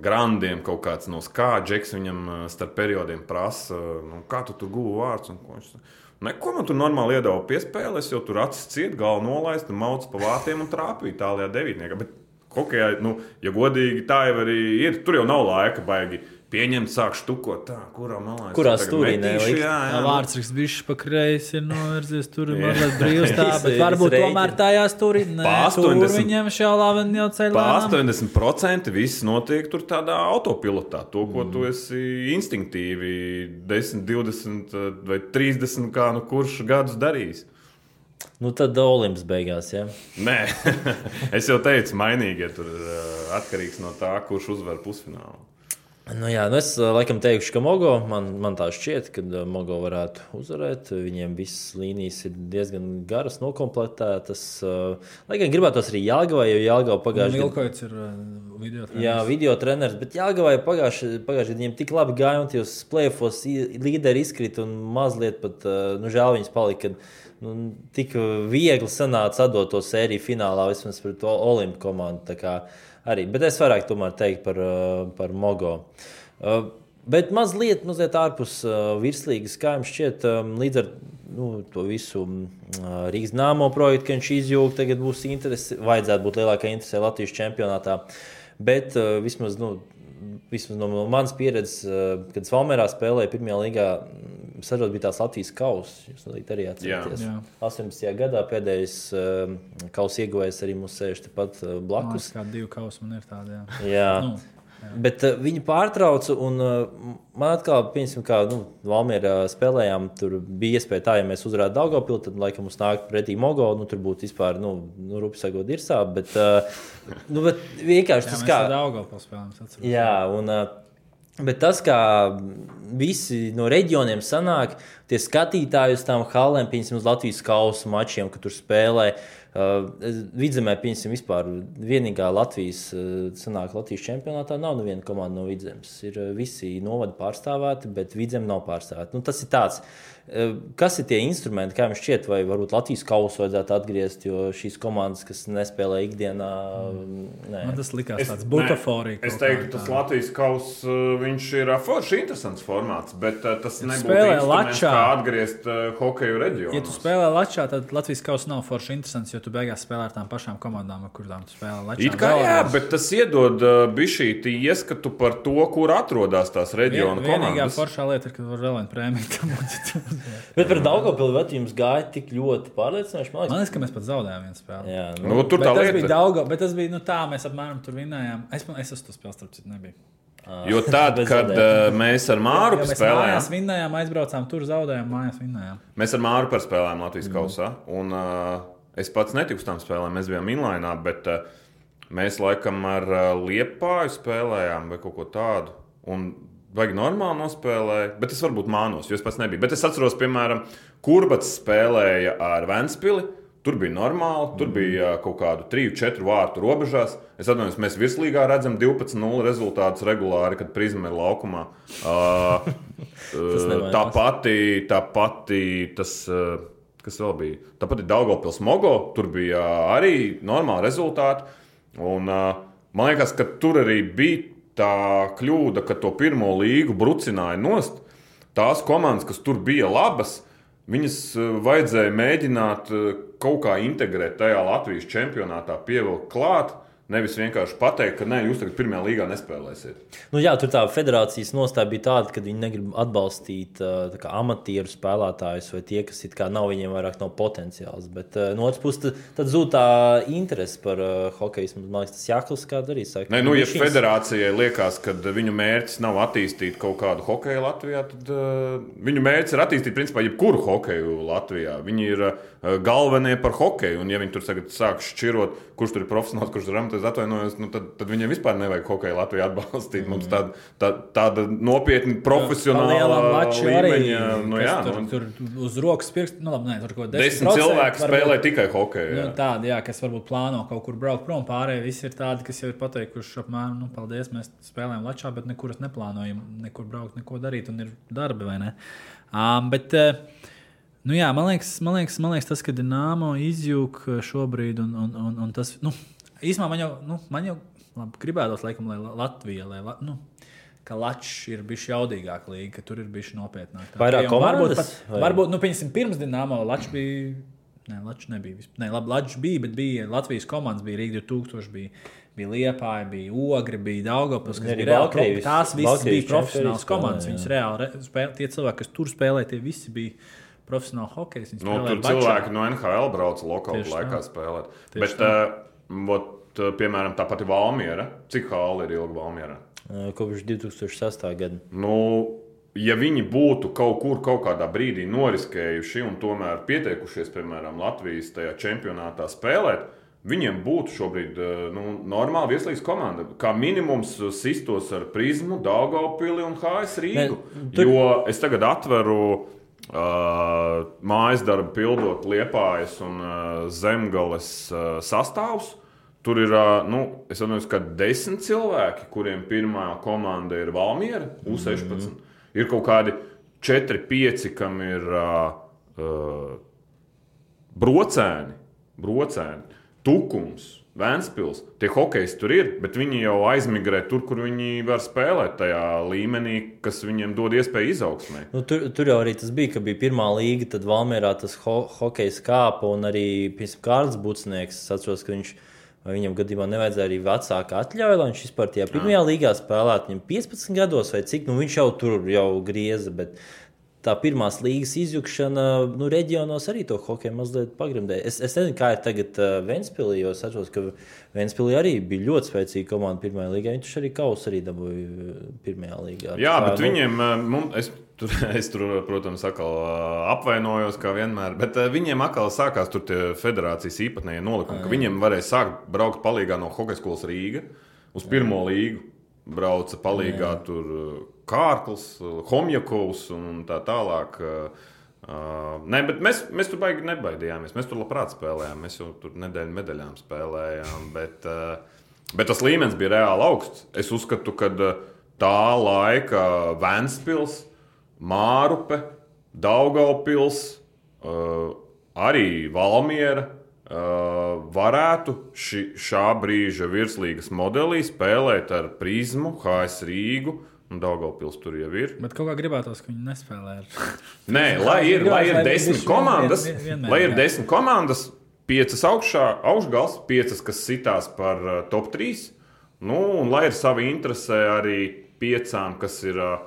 grandiem, kaut kāds no skāģeks viņam uh, starp periodiem prasa, nu, kā tu tur guvi vārds. un ko viņš Neko man tur normāli iedeva piespēles, jo tur acis ciet, galva nolaista, mauc pa vārtiem un trāpīja tālajā devītniekā. Bet Hokejā, nu, ja godīgi, tā jau arī ir. Tur jau nav laika baigi pieņemt, sāk štukot. Tā, kurā malā es Kurā stūrī metīšu, nelikt? Jā, Jā, nu, vārds raksts bišķi pa kreisi ir novērzies, tur ir mazliet brīvs tā, bet varbūt tomēr tajā stūrī, nē, Pa tur 80. viņam šā lāven jau ceļā. Pa 80% viss notiek tur tādā autopilotā. To, ko tu esi instinktīvi 10, 20 vai 30, kā nu kurš gadus darījis. Nu, tad Olimps beigās. Ja? Nē, es jau teicu, mainīgi, ja tur uh, atkarīgs no tā, kurš uzvar pusfinālu. Nu, jā, nu es laikam teikšu, ka Mogo man, man tā šķiet, ka Mogo varētu uzvarēt. Viņiem visas līnijas ir diezgan garas, uh, Lai gan gribētos arī Jālgavai, jo Jālgava pagājušajā gadā. Vilkoits ir video. Jā, video treneris, bet Jālgavai pagājušajā gadā viņiem tik labi gāja, un tajos plēfos līderi izkrita un mazliet pat, nu, žēl viņas palika. Nu, tik viegli sanāca atdot to sēriju finālā, vismaz to Olimpu komandu. Arī. Bet es vairāk tomēr teiktu par, uh, par Mogo. Uh, Bet mazliet, mazliet ārpus uh, virslīgas, kā jums šķiet, um, līdz ar nu, to visu uh, Rīgas nāmo projektu, ka viņš izjūg, tagad būs interese, vajadzētu būt lielākai interesē Latvijas čempionātā. Bet uh, vismaz, nu, vismaz no manas pieredzes, uh, kad Svalmērā spēlēja pirmajā līgā, saprot, bija tās Latvijas kausa. Jūs arī atceraties. Jā. 18. gadā pēdējais uh, kausa ieguvējs arī mums sēž tepat uh, blakus. Kā divi kausi man ir tādi. Jā. Jā. Nu, Bet uh, viņi pārtrauca, un uh, man atkal, piemēram, kā nu, Valmjerā spēlējām, tur bija iespēja tā, ja mēs uzvarētu Dārgopilu, tad laikam mums nāk pretī Mogo, nu tur būtu vispār, nu, nu rupi sakot, ir sāp, bet, uh, nu, bet vienkārši jā, tas kā. augalu spēlējām. atceros. Jā, un, uh, Bet tas, kā visi no reģioniem sanāk, tie skatītāji uz tām halēm, piemēram, uz Latvijas kausa mačiem, kad tur spēlē, Uh, vidzemē, piemēram, vispār vienīgā Latvijas, uh, sanāk, Latvijas čempionātā nav neviena komanda no vidzemes. Ir uh, visi novadi pārstāvēti, bet vidzeme nav pārstāvēta. Nu, tas ir tāds. Uh, kas ir tie instrumenti, kā jums šķiet, vai varbūt Latvijas kausu vajadzētu atgriezt, jo šīs komandas, kas nespēlē ikdienā, nē. Man tas likās Es, tāds butaforija. es teiktu, tas Latvijas kausa viņš ir ā, forši interesants formāts, bet ā, tas Ja tu nebūtu Lačā- kā atgriezt ā, hokeju reģionu. Ja tu spēlē Latvijā, tad Latvijas kausa nav forši interesants, jo tu beigās spēlē ar tām pašām komandām, ar kurām tu spēlē Latvijā. It kā jā, bet tas iedod uh, bišķīti ieskatu par to, kur atrodas tās reģiona Vien, vienīgā komandas. foršā lieta ir, ka var vēl vienu prēmiju. Bet par Daugopili vai jums gāja tik ļoti pārliecinoši? Man Man liekas, liekas, ka mēs pat zaudējām vienu spēli. jā, nu, Nu, tur Bet tā tas bija lieta. daudz, bet tas bija nu, tā, mēs apmēram tur vinējām. Es, es esmu to spēlējis, starp citu, nebija. Jo tad, kad uh, mēs ar Māru Jo mēs spēlējām, mājās vinnējām, aizbraucām tur, zaudējām, mājās vinnējām. mēs ar Māru spēlējām Latvijas Mm. kausā. Un, uh, es pats netiku uz tām spēlēm, mēs bijām inlainā, bet uh, mēs laikam ar uh, Liepāju spēlējām vai kaut ko tādu. Un Vajag normāli nospēlēja, bet es varbūt mānos, jo es pats nebiju. Bet es atceros, piemēram, Kurbats spēlēja ar Vēnspili. Tur bija normāli, tur bija uh, kaut kādu 3-4 vārtu robežās. Es atceros, mēs virslīgā redzam 12-0 rezultātus regulāri, kad prizma ir laukumā. Uh, tā pati, tā pati, tas, uh, kas vēl bija, tā pati Daugopils Mogo, tur bija arī normāli rezultāti. Un, uh, man liekas, ka tur arī bija tā kļūda, ka to pirmo līgu brucināja nost. Tās komandas, kas tur bija labas, viņas uh, vajadzēja mēģināt uh, kaut kā integrēt tajā Latvijas čempionātā, pievilkt klāt. Nevis vienkārši pateikt, ka nē, jūs tagad pirmajā līgā nespēlēsiet. Nu, jā, tur tā federācijas nostāja bija tāda, ka viņi negrib atbalstīt kā amatieru spēlētājus vai tie, kas kā nav viņiem vairāk nav potenciāls. Bet no otras puses, tad, tad zūd tā interese par uh, hokeju. Man liekas, tas Jāklis kāds arī saka. Nē, nu, ja Bišķiņas- federācijai liekas, ka viņu mērķis nav attīstīt kaut kādu hokeju Latvijā, tad uh, viņu mērķis ir attīstīt principā jebkuru hokeju Latvijā. Viņi ir uh, galvenie par hokeju. Un, ja viņi tur tagad sāk šķirot, kurš tur ir profesionāls, kurš ir amatieris, atvainojos, nu, tad, tad viņiem vispār nevajag hokeju Latvijā atbalstīt. Mums tāda, tā, tāda nopietna profesionāla Latvijam arī līmeņa. Nu, jā, tur, nu, tur uz rokas pirkstu, nu labi, nē, tur kaut ko desmit cilvēki spēlē tikai hokeju. Nu, jā. tādi, jā, kas varbūt plāno kaut kur braukt prom. Pārējie visi ir tādi, kas jau ir pateikuši, apmēram, nu, paldies, mēs spēlējam Latvijā, bet nekur neplānojam, nekur braukt, neko darīt, un ir darbi, vai ne? Um, bet, eh, nu, jā, man liekas, man liekas, man liekas tas, ka Dienāmo izjūg šobrīd, un, un, un, un tas, nu, īsumā man jau, nu, man jau labi, gribētos, laikam, lai La- Latvija, lai, La- nu, ka Latvijas ir bijusi jaudīgāka līnija, ka tur ir bijusi nopietnāk. Tā Vairāk un varbūt, pat, varbūt, nu, pirms Dienāmo Latvijas bija. Nē, Latvijas nebija. Nē, labi, Latvijas bija, bet bija Latvijas komandas, bija Rīga 2000, bija, bija Liepāja, bija Ogri, bija Daugopils, kas bija reāli. Baltkrievijas- Tās visas Baltkrievijas bija profesionāls komandas. Viņas reāli re- spēlē, tie cilvēki, kas tur spēlē, tie visi bija profesionāli hokeji. Viņi Nu, spēlēja tur bačā. cilvēki no NHL brauca lokālā Tieši laikā spēlēt. Bet, uh, vot, uh, piemēram, tā pati Valmiera. Cik hāli ir ilga Valmiera? Uh, Kopš 2006. gada. Nu, ja viņi būtu kaut kur, kaut kādā brīdī noriskējuši un tomēr pieteikušies, piemēram, Latvijas tajā čempionātā spēlēt, viņiem būtu šobrīd eh, nu, normāla vieslīgas komanda. Kā minimums eh, sistos ar Prismu, Dāngopili un HS Rīgu. Ne, Tur... Jo es tagad atveru. Uh, mājas darbu pildot Liepājas un uh, Zemgales uh, sastāvus. Tur ir nu, es domāju, ka desmit cilvēki, kuriem pirmā komanda ir Valmiera, U16. Mm -hmm. Ir kaut kādi 4, 5, kam ir uh, brocēni, brocēni, tukums. Vēnspils, tie hokeji tur ir, bet viņi jau aizmigrē tur, kur viņi var spēlēt, tajā līmenī, kas viņiem dod iespēju izaugsmē. Nu, tur, tur jau arī tas bija, ka bija pirmā līga, tad Valmērā tas ho hokejs kāpa un arī Kārls Bucnieks. Es atceros, ka viņš, vai viņam gadījumā nevajadzēja arī vecāka atļauja, lai viņš vispār tajā pirmajā līgā spēlētu. Viņam 15 gados vai cik, nu viņš jau tur jau grieza. Bet... Tā pirmās līgas izjukšana nu, reģionos arī to hokeju mazliet pagrindēja. Es, es nezinu, kā ir tagad uh, Vēnspīlī, jo es atceros, ka Vēnspīlī arī bija ļoti spēcīga komanda pirmajā līgā. Taču arī kausu arī dabūja uh, pirmajā līgā. Jā, Tā bet nu, viņiem, eh, mums, es, tur, es tur, protams, atkal eh, apvainojos, kā vienmēr, bet eh, viņiem atkal sākās tur tie federācijas īpatnējie nolikumi, ka viņiem varēja sākt braukt palīgā no hokeja skolas Rīga uz pirmo līgu. Brauca palīgā tur eh, Kārkls, eh, Homjakovs un tā tālāk. Uh, nē, bet mēs, mēs tur baigi nebaidījāmies. Mēs tur labprāt spēlējām. Mēs jau tur nedēļu medaļām spēlējām. Bet, uh, bet tas līmenis bija reāli augsts. Es uzskatu, ka tā laika Vēnspils, Mārupe, Daugaupils, uh, arī Valmiera varētu ši, šā brīža virslīgas modelī spēlēt ar prizmu, HS Rīgu. Un Daugopils tur jau ir. Bet kaut kā gribētos, ka viņi nespēlē ar. Nē, lai ir, lai ir desmit komandas, vien- vien- vienmēr, lai ir desmit komandas, piecas augšā, augšgals, piecas, kas sitās par uh, top 3. Nu, un lai ir savi interese arī piecām, kas ir uh,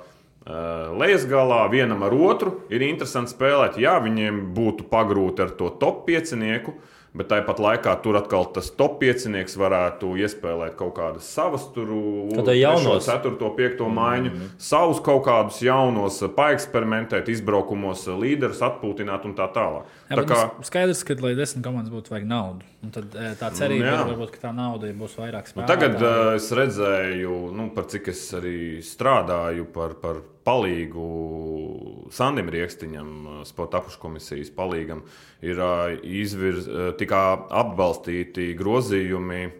lejas galā, vienam ar otru, ir interesanti spēlēt. Jā, viņiem būtu pagrūti ar to top piecinieku. Bet tāpat laikā tur atkal tas top piecinieks varētu iespēlēt kaut kādas savas, tur Kaut vai jaunos. 4, 5 maiņu, mm -hmm. savus kaut kādus jaunos, paeksperimentēt, izbraukumos, līderus atpūtināt un tā tālāk. Jā, tā kā, nu, skaidrs, ka, lai desmit komandas būtu, vajag naudu. Un tad eh, tā cerība jā. ir, varbūt, ka tā nauda būs vairāk nu, spēlētāju. tagad uh, es redzēju, nu, par cik es arī strādāju par, par palīgu Sandim Rieksniņam, sporta apakškomisijas palīgam, ir uh, uh, tikā atbalstīti grozījumi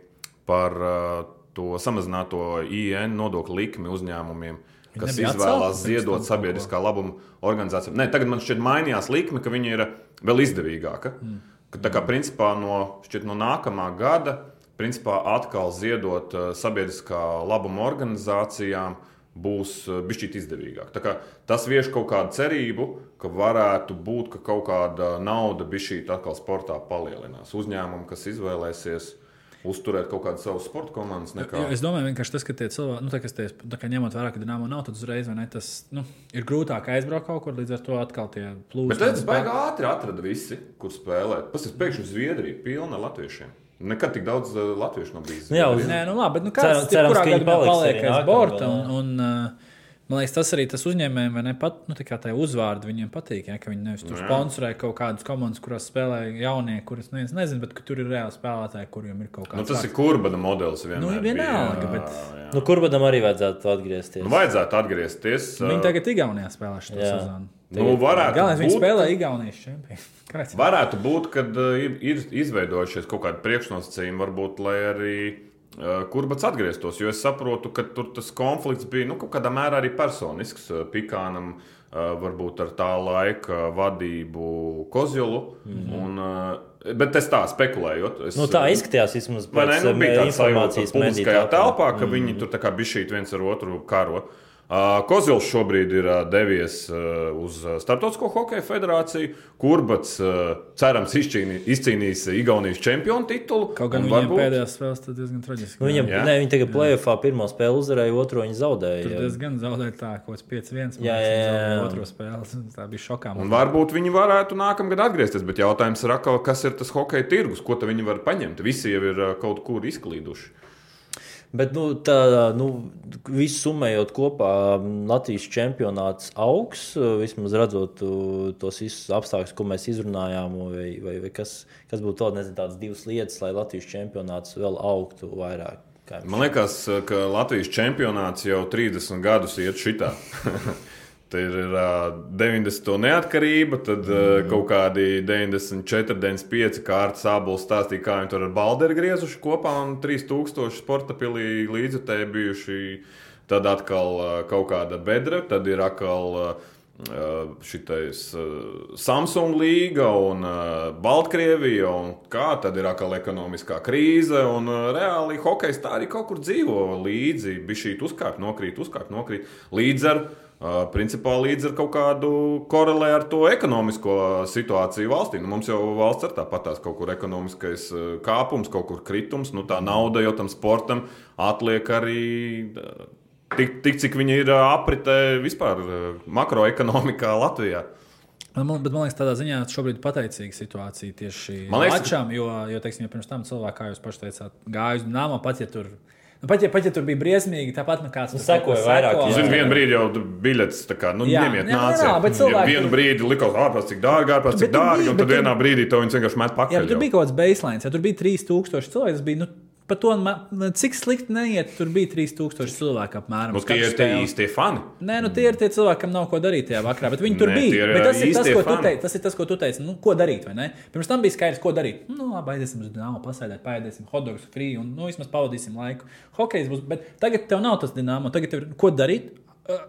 par uh, to samazināto IN nodokļu likmi uzņēmumiem. Kas izvēlās ziedot sabiedriskā labuma organizācijām. Nē, tagad man šķiet, mainījās likme, ka viņa ir vēl izdevīgāka. Mm. Tā kā principā no, šķiet, no nākamā gada principā atkal ziedot uh, sabiedriskā labuma organizācijām būs bijis izdevīgāk. Tā kā Tas vieš kaut kādu cerību, ka varētu būt, ka kaut kāda nauda bija atkal sportā palielinās. Uzņēmumi, kas izvēlēsies uzturēt kaut kādu savu sporta komandu, nekā Jo Es domāju, tas, ka tie cilvēki, nu, tā, kas tie, tā kā ņemot vērā, ka dīnāmo nav, tad uzreiz ne, tas nu, ir grūtāk aizbraukt kaut kur, līdz ar to atkal tie plūsmas. Bet tas baigi ātri atrada visi, kur spēlēt. Tas ir pēkšņi Zviedrija, pilna latviešiem. Nekad tik daudz uh, latviešu nav bijis. Nu jā, Zviedrijā. Nē, nu labi, bet nu, kāds cerams, jebkurā ka viņi paliek aiz borta. jā. Un, un, uh, man liekas, tas arī tas uzņēmējiem, vai ne pat, nu, tā kā tā uzvārdi viņiem patīk, ja, ka viņi nevis tur Jā. sponsorē kaut kādas komandas, kurās spēlē jaunie, kuras neviens nezina, bet tur ir reāli spēlētāji, kuriem ir kaut kāds. Nu, tas ir kurbana modelis. vienmēr Nu, vienalga, jā, bet- jā. Nu, Kurbadam arī vajadzētu atgriezties. Nu, vajadzētu atgriezties. Viņi uh, tagad Igaunijā spēlē šo Jā. sezonu. Nu, varētu Galvenais, viņi būt, spēlē Igaunijas čempionu. Varētu būt, ka ir, ir izveidojušies kaut kādi priekšnosacījumi, varbūt, lai arī uh, kurbats atgrieztos. Jo es saprotu, ka tur tas konflikts bija nu, kaut kādā mērā arī personisks. uh, Pikānam varbūt ar tā laika vadību Kozjolu. Mm -hmm. un, bet es tā spekulēju. Es, Nu, tā izskatījās vismaz Vai ne? pēc Nu, bija informācijas publiskajā mediju telpā, ka mm. viņi tur tā kā bišķīt viens ar otru karo. Uh, Kozils šobrīd ir devies uz Startautisko hokeja federāciju. Kurbats cerams izcīnī, izcīnīs Igaunijas čempionu titulu. Kaut gan un viņiem varbūt- pēdējās spēles tas diezgan traģiski. Nu, viņam, Jā. ne, viņi tagad plēsoņā pirmo spēli uzvarēja, otru viņi zaudēja. Tur diezgan zaudēja tā, kāds 5-1. Jā, jā, jā. Otru spēli. Tā bija šokā. Un varbūt viņi varētu nākamgad atgriezties, bet jautājums ir, kas ir tas hokeja tirgus, ko viņi var paņemt. Visi jau ir kaut kur izklīduši. Bet, nu, tā, nu, visu summējot kopā, Latvijas čempionāts augs, vismaz redzot tos visus apstākļus, ko mēs izrunājām, vai, vai, vai kas, kas būtu vēl, nezinu, tādas divas lietas, lai Latvijas čempionāts vēl augtu vairāk. Man liekas, ka Latvijas čempionāts jau 30 gadus iet šitā. Ir uh, 90. neatkarība, tad uh, kaut kādi 94, 95 kārtas sābols stāstīja, kā viņi tur ar Balderu griezuši kopā un 3000 sporta pilī līdzutēji bijuši. Tad atkal kaut kāda bedra, tad ir atkal šitais Samsung līga un Baltkrievija, un kā tad ir atkal ekonomiskā krīze. Un reāli hokejs tā arī kaut kur dzīvo līdzi. Bija šī uzkāpt, nokrīt, uzkāpt, nokrīt. Līdz ar, uh, principā, līdz ar kaut kādu korelē ar to ekonomisko situāciju valstī. Nu, mums jau valsts ir tāpatās kaut kur ekonomiskais kāpums, kaut kur kritums. Nu, tā nauda jau tam sportam atliek arī. Tik, tik cik viņi ir apritē vispār makroekonomikā Latvijā. Man, bet man liekas, tādā ziņā šobrīd ir pateicīga situācija tieši Latvijām, jo, jo teiksim, ja pirms tam cilvēki, kā jūs paši teicāt, gāja uz nāmu, pat ja tur. Nu, pat, ja, pat ja tur bija briesmīgi, tāpat nu, kāds Nu, sekoja vairāk, seko. jā. Zinu, vienā brīdī jau biļetes tā kā, nu, Jā, ņemiet, jā, nāciet. jā, bet cilvēki- Ja vienu brīdi likās, ārprāt, cik dārgi, ārprāt, cik dārgi, un tad vienā brīdī to viņi vienkārši met Jā, pakaļ. bet tur bija kaut kāds baseline, ja tur bija 3000 cilvēku. Tas bija nu, Par to, cik slikti neiet, tur bija 3000 cilvēku apmēram. Nu, tie ir tie īstie fani. Nē, nu tie ir tie cilvēki, kam nav ko darīt tajā vakarā, bet viņi tur Nē, bija. tas, ir tas, teici, tas ir tas, ko tu teici. Nu, ko darīt? Pirms tam bija skaidrs, ko darīt. Nu, labi, aiziesim uz dīnāmu, pasēdēt, paēdēsim hotdogus frī un nu, vismaz pavadīsim laiku. Hokejs būs, bet tagad tev nav tas dīnāmo, tagad tev ir ko darīt. Uh,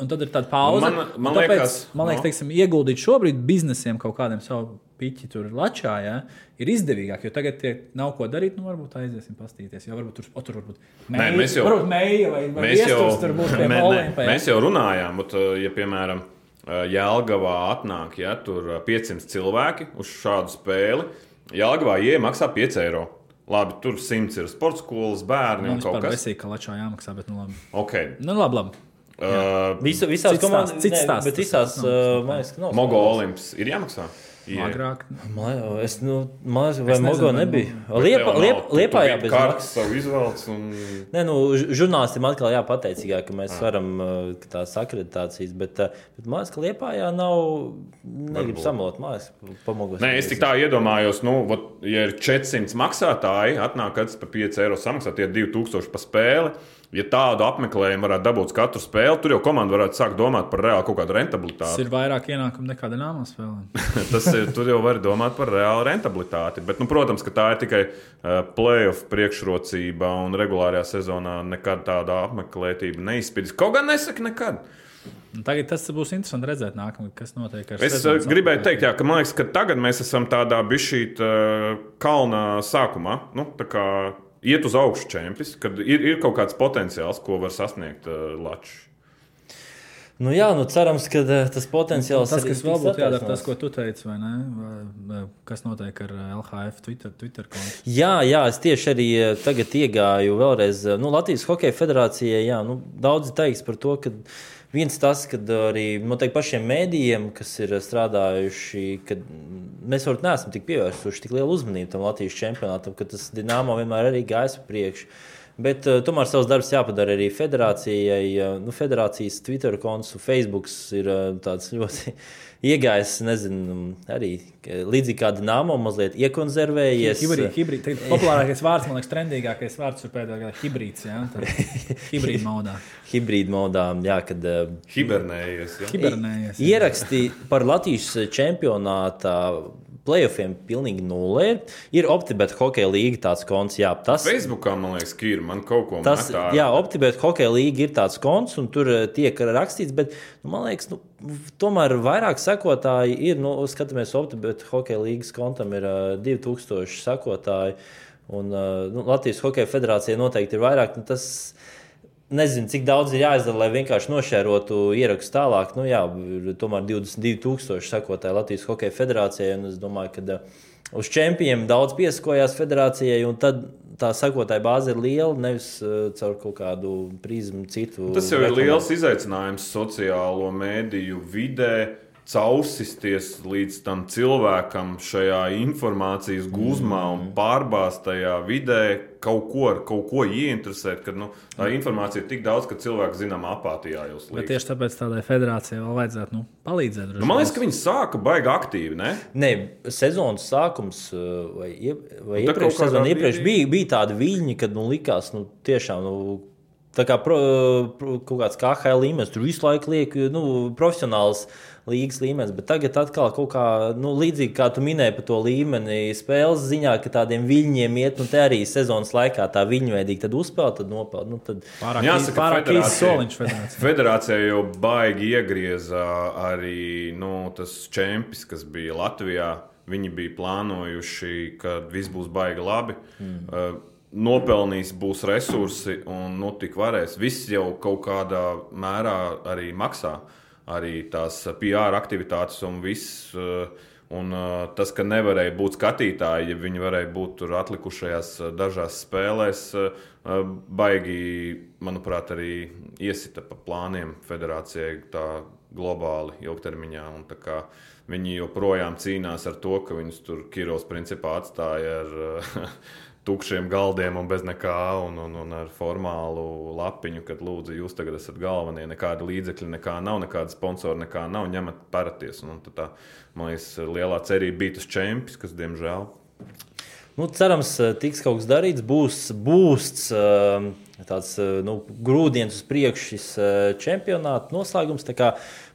Un tad ir tāda pauze. Man- man tāpēc, liekas, man liekas no. teiksim, ieguldīt šobrīd biznesiem kaut kādiem savu piķi tur lačā, ja, ir izdevīgāk. Jo tagad tie nav ko darīt. Nu, varbūt aiziesim pastīties. Jo varbūt tur, o, tur varbūt Nē, mēs jau- varbūt mēja vai, vai Mēs jau, tur būs mē- ja. mēs jau runājām, bet, uh, ja, piemēram, uh, Jēlgavā atnāk ja, tur uh, 500 cilvēki uz šādu spēli, Jēlgavā iemaksā 5 eiro. Labi, tur 100 ir sports skolas, bērni Man un kaut kas besīk, ka lačā jāmaksā, bet nu labi. tāds. Nu, labi, labi. Uh, Visu, visās komandās, stāsts, cits stāsts bet visās, ir, uh, man liekas, ka nav. Mogo Olimps ir jāmaksā. Agrāk. Es, nu, man liekas, vai Mogo nebija. Liepa, liep, liepā jā, biji bez kārtas savu izvēles. Un... Nē, nu, žurnālistiem atkal jāpateicīgāk, ka mēs varam uh, ka tās akreditācijas, bet, bet liekas, ka Liepā jā nav, negribu samalot, liekas, pamogos. Nē, es tik tā iedomājos, nu, vot, ja ir 400 maksātāji, atnāk kāds par 5 eiro samaksāt, tie ir 2000 par spēli. Ja tādu apmeklējumu varētu dabūt katru spēli, tur jau komanda varētu sākt domāt par reāli kaut kādu Tas rentabilitāti. ir vairāk ienākumu nekā dināmā spēlē. Tas ir, tur jau var domāt par reālu rentabilitāti. Bet, nu, protams, ka tā ir tikai uh, playoff priekšrocība un regulārajā sezonā nekad tāda apmeklētība neizspīdīs. Kaut gan nesaka nekad. Tagad tas būs interesanti redzēt, nākamā, kas notiek ar Es uh, sezonas gribēju apmeklēšanu. teikt, jā, ka man liekas, ka tagad mēs esam tādā bišķīt uh, kalna sākumā. Nu, tā kā iet uz augšu čempions, kad ir, ir kaut kāds potenciāls, ko var sasniegt uh, Latvijas. Nu jā, nu cerams, ka uh, tas potenciāls Tas, arī kas vēl būtu jādara, tas, ko tu teici, vai ne? Vai, kas notiek ar eh, LHF Twitter, Twitter kontu? Jā, jā, es tieši arī eh, tagad iegāju vēlreiz. eh, Nu, Latvijas Hokeja federācijai jā, nu, daudzi teiks par to, ka viens tas, ka arī noteikti pašiem mēdījiem, kas ir strādājuši, ka mēs varbūt neesam tik pievērsuši tik lielu uzmanību tam Latvijas čempionātam, ka tas Dienāmo vienmēr arī gājis pa priekšu. Bet uh, tomēr savs darbs jāpadara arī federācijai. Uh, nu, federācijas Twitter konts Facebook ir uh, tāds ļoti iegājis, nezinu, arī līdzīgi kā Dienāmo, mazliet iekonservējies. Hibrīd, hibrīd. Populārākais vārds, man liekas, trendīgākais vārds ir pēdējā gadā hibrīds. Ja? Hibrīd modā. Hibrīd modā, jā, kad uh, Hibernējies. Ja? Hibernējies. ieraksti par Latvijas čempionāta playoffiem pilnīgi nulle. Ir, ir OptiBet hokeja līga tāds konts, jā, tas Facebookā man liekas, ka ir man kaut ko metā. jā, OptiBet hokeja līga ir tāds konts, un tur eh, tiek rakstīts, bet nu, man liekas, nu, tomēr vairāk sekotāji ir. Nu, skatāmies, OptiBet hokeja līgas kontam ir uh, 2000 sekotāji, un uh, nu, Latvijas hokeja federācija noteikti ir vairāk. Nu, tas, Nezinu, cik daudz ir jāizdara, lai vienkārši nošērotu ierakstu tālāk. Nu, jā, ir tomēr 22,000 sekotāji Latvijas Hokeja federācijai. Es domāju, ka uh, uz čempioniem daudz piesakojās federācijai, un tad tā sekotāja bāze ir liela, nevis uh, caur kaut kādu prizmu citu. Tas jau ir reklamē. liels izaicinājums sociālo mēdīju vidē. Causisties līdz tam cilvēkam šajā informācijas gūzmā un Mm. pārbāztajā vidē, kaut ko, kaut ko ieinteresēt. Kad nu, tā informācija ir tik daudz, ka cilvēks zinām apātijā jau slīd. tieši tāpēc tādai federācijai vēl vajadzētu nu, palīdzēt. Nu, man liekas, ka viņi sāka baigi aktīvi. Ne? Nē, sezonas sākums uh, vai, vai Nu, iepriekš, sezona, iepriekš bija, bija tādi viļņi, kad nu, likās, nu, tiešām. Nu, Tā kā pro, pro, kaut kāds KHL līmenis, tur visu laiku liek nu, profesionāls līgas līmenis, bet tagad atkal kaut kā nu, līdzīgi kā tu minēji par to līmeni spēles ziņā, ka tādiem viļņiem iet, nu te arī sezonas laikā tā viļņveidīgi tad uzspēlē, tad nopelna. Nu, tad... Pārāk Jāsaka, īsts- pārāk īsts federācija- soliņš federācijai. Federācija jau baigi iegrieza arī nu, tas čempions, kas bija Latvijā. Viņi bija plānojuši, ka viss būs baigi labi. Mm. Uh, nopelnīs, būs resursi un nu, tik varēs. Viss jau kaut kādā mērā arī maksā. Arī tās PR aktivitātes un viss. uh, Un uh, tas, ka nevarēja būt skatītāji, ja viņi varēja būt tur atlikušajās dažās spēlēs, baigi, manuprāt, arī iesita pa plāniem federācijai tā globāli ilgtermiņā. Viņi joprojām cīnās ar to, ka viņus tur Kirovs principā atstāja ar tukšiem galdiem un bez nekā, un, un, un ar formālu lapiņu, kad lūdzu, jūs tagad esat galvenie, nekāda līdzekļa, nekā nav, nekāda sponsora, nekā nav, ņemat paraties. Un, un tā, man liekas, lielā cerība bija tas čempions, kas, diemžēl, Nu, cerams, eh, tiks kaut kas darīts, būs, būs eh, tāds eh, nu, grūdienis uz priekšu šis čempionāta noslēgums.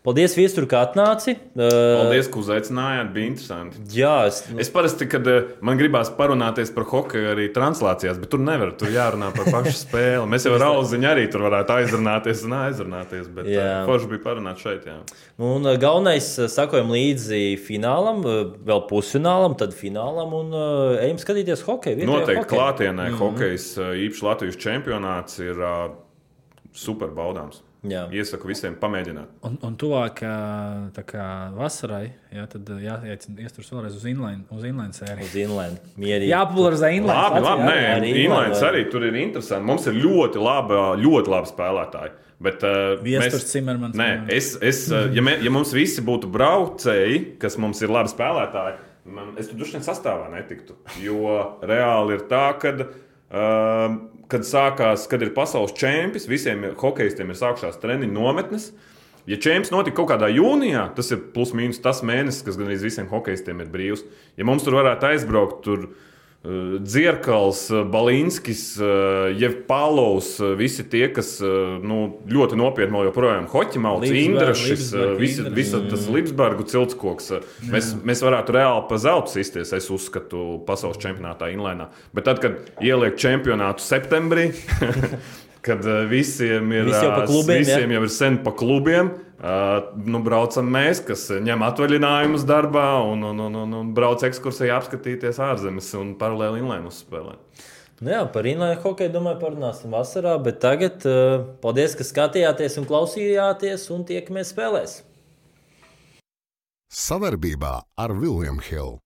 Paldies, Viestur, ka atnāci. Paldies, ka uzaicinājāt. Bija interesanti. Jā, es, es parasti, kad man gribās parunāties par hokeju, arī translācijās, bet tur nevar. Tur jārunā par pašu spēli. Mēs jau ar auziņu arī tur varētu aizrunāties un aizrunāties. Bet forši bija parunāt šeit. Jā. Nu, un galvenais, sakojam līdzi finālam, vēl pusfinālam, tad finālam un ejam skatīties hokeju. Noteikti hokeju. klātienē mm -hmm. hokejs, īpaši Latvijas čempionāts, ir super baudāms. Jā. Iesaku visiem pamēģināt. Un, un tuvāk kā, vasarai, jā, tad jāiesturs vēlreiz uz inline, uz inline sēriju. Uz inline. Mierīgi. Jāpopularizē inline. Labi, labi, nē, arī inline arī tur ir interesanti. Mums ir ļoti labi, ļoti labi spēlētāji. Bet, uh, mēs, Cimermans, nē, es, es, ja, mē, ja mums visi būtu braucēji, kas mums ir labi spēlētāji, man, es tur dušņi sastāvā netiktu. Jo reāli ir tā, ka. Uh, kad sākās, kad ir pasaules čempions, visiem hokeistiem ir sākušās treniņu nometnes. Ja čempions notika kaut kādā jūnijā, tas ir plus mīnus tas mēnesis, kas gan arī visiem hokeistiem ir brīvs. Ja mums tur varētu aizbraukt, tur Dzirkals, eh, Balinskis, eh, Jevpalovs, visi tie, kas nu, ļoti nopietni joprojām hoķimauts, Indrašs, visi, visa tas Lipsbergu ciltskoks. Mēs, mēs varētu reāli pa zeltu sisties, es uzskatu, pasaules čempionātā Inlainā. Bet tad, kad ieliek čempionātu septembrī, kad visiem ir, Visi jau klubiem, visiem ja? jau ir sen pa klubiem, Uh, nu, braucam mēs, kas ņem atvaļinājumus darbā un, un, un, un, un brauc ekskursijā apskatīties ārzemes un paralēli inlēnu uzspēlēt. Nu jā, par inlēnu hokeju domāju, parunāsim vasarā, bet tagad uh, paldies, ka skatījāties un klausījāties un tiekamies spēlēs. Savarbībā ar Viljumu Hildu.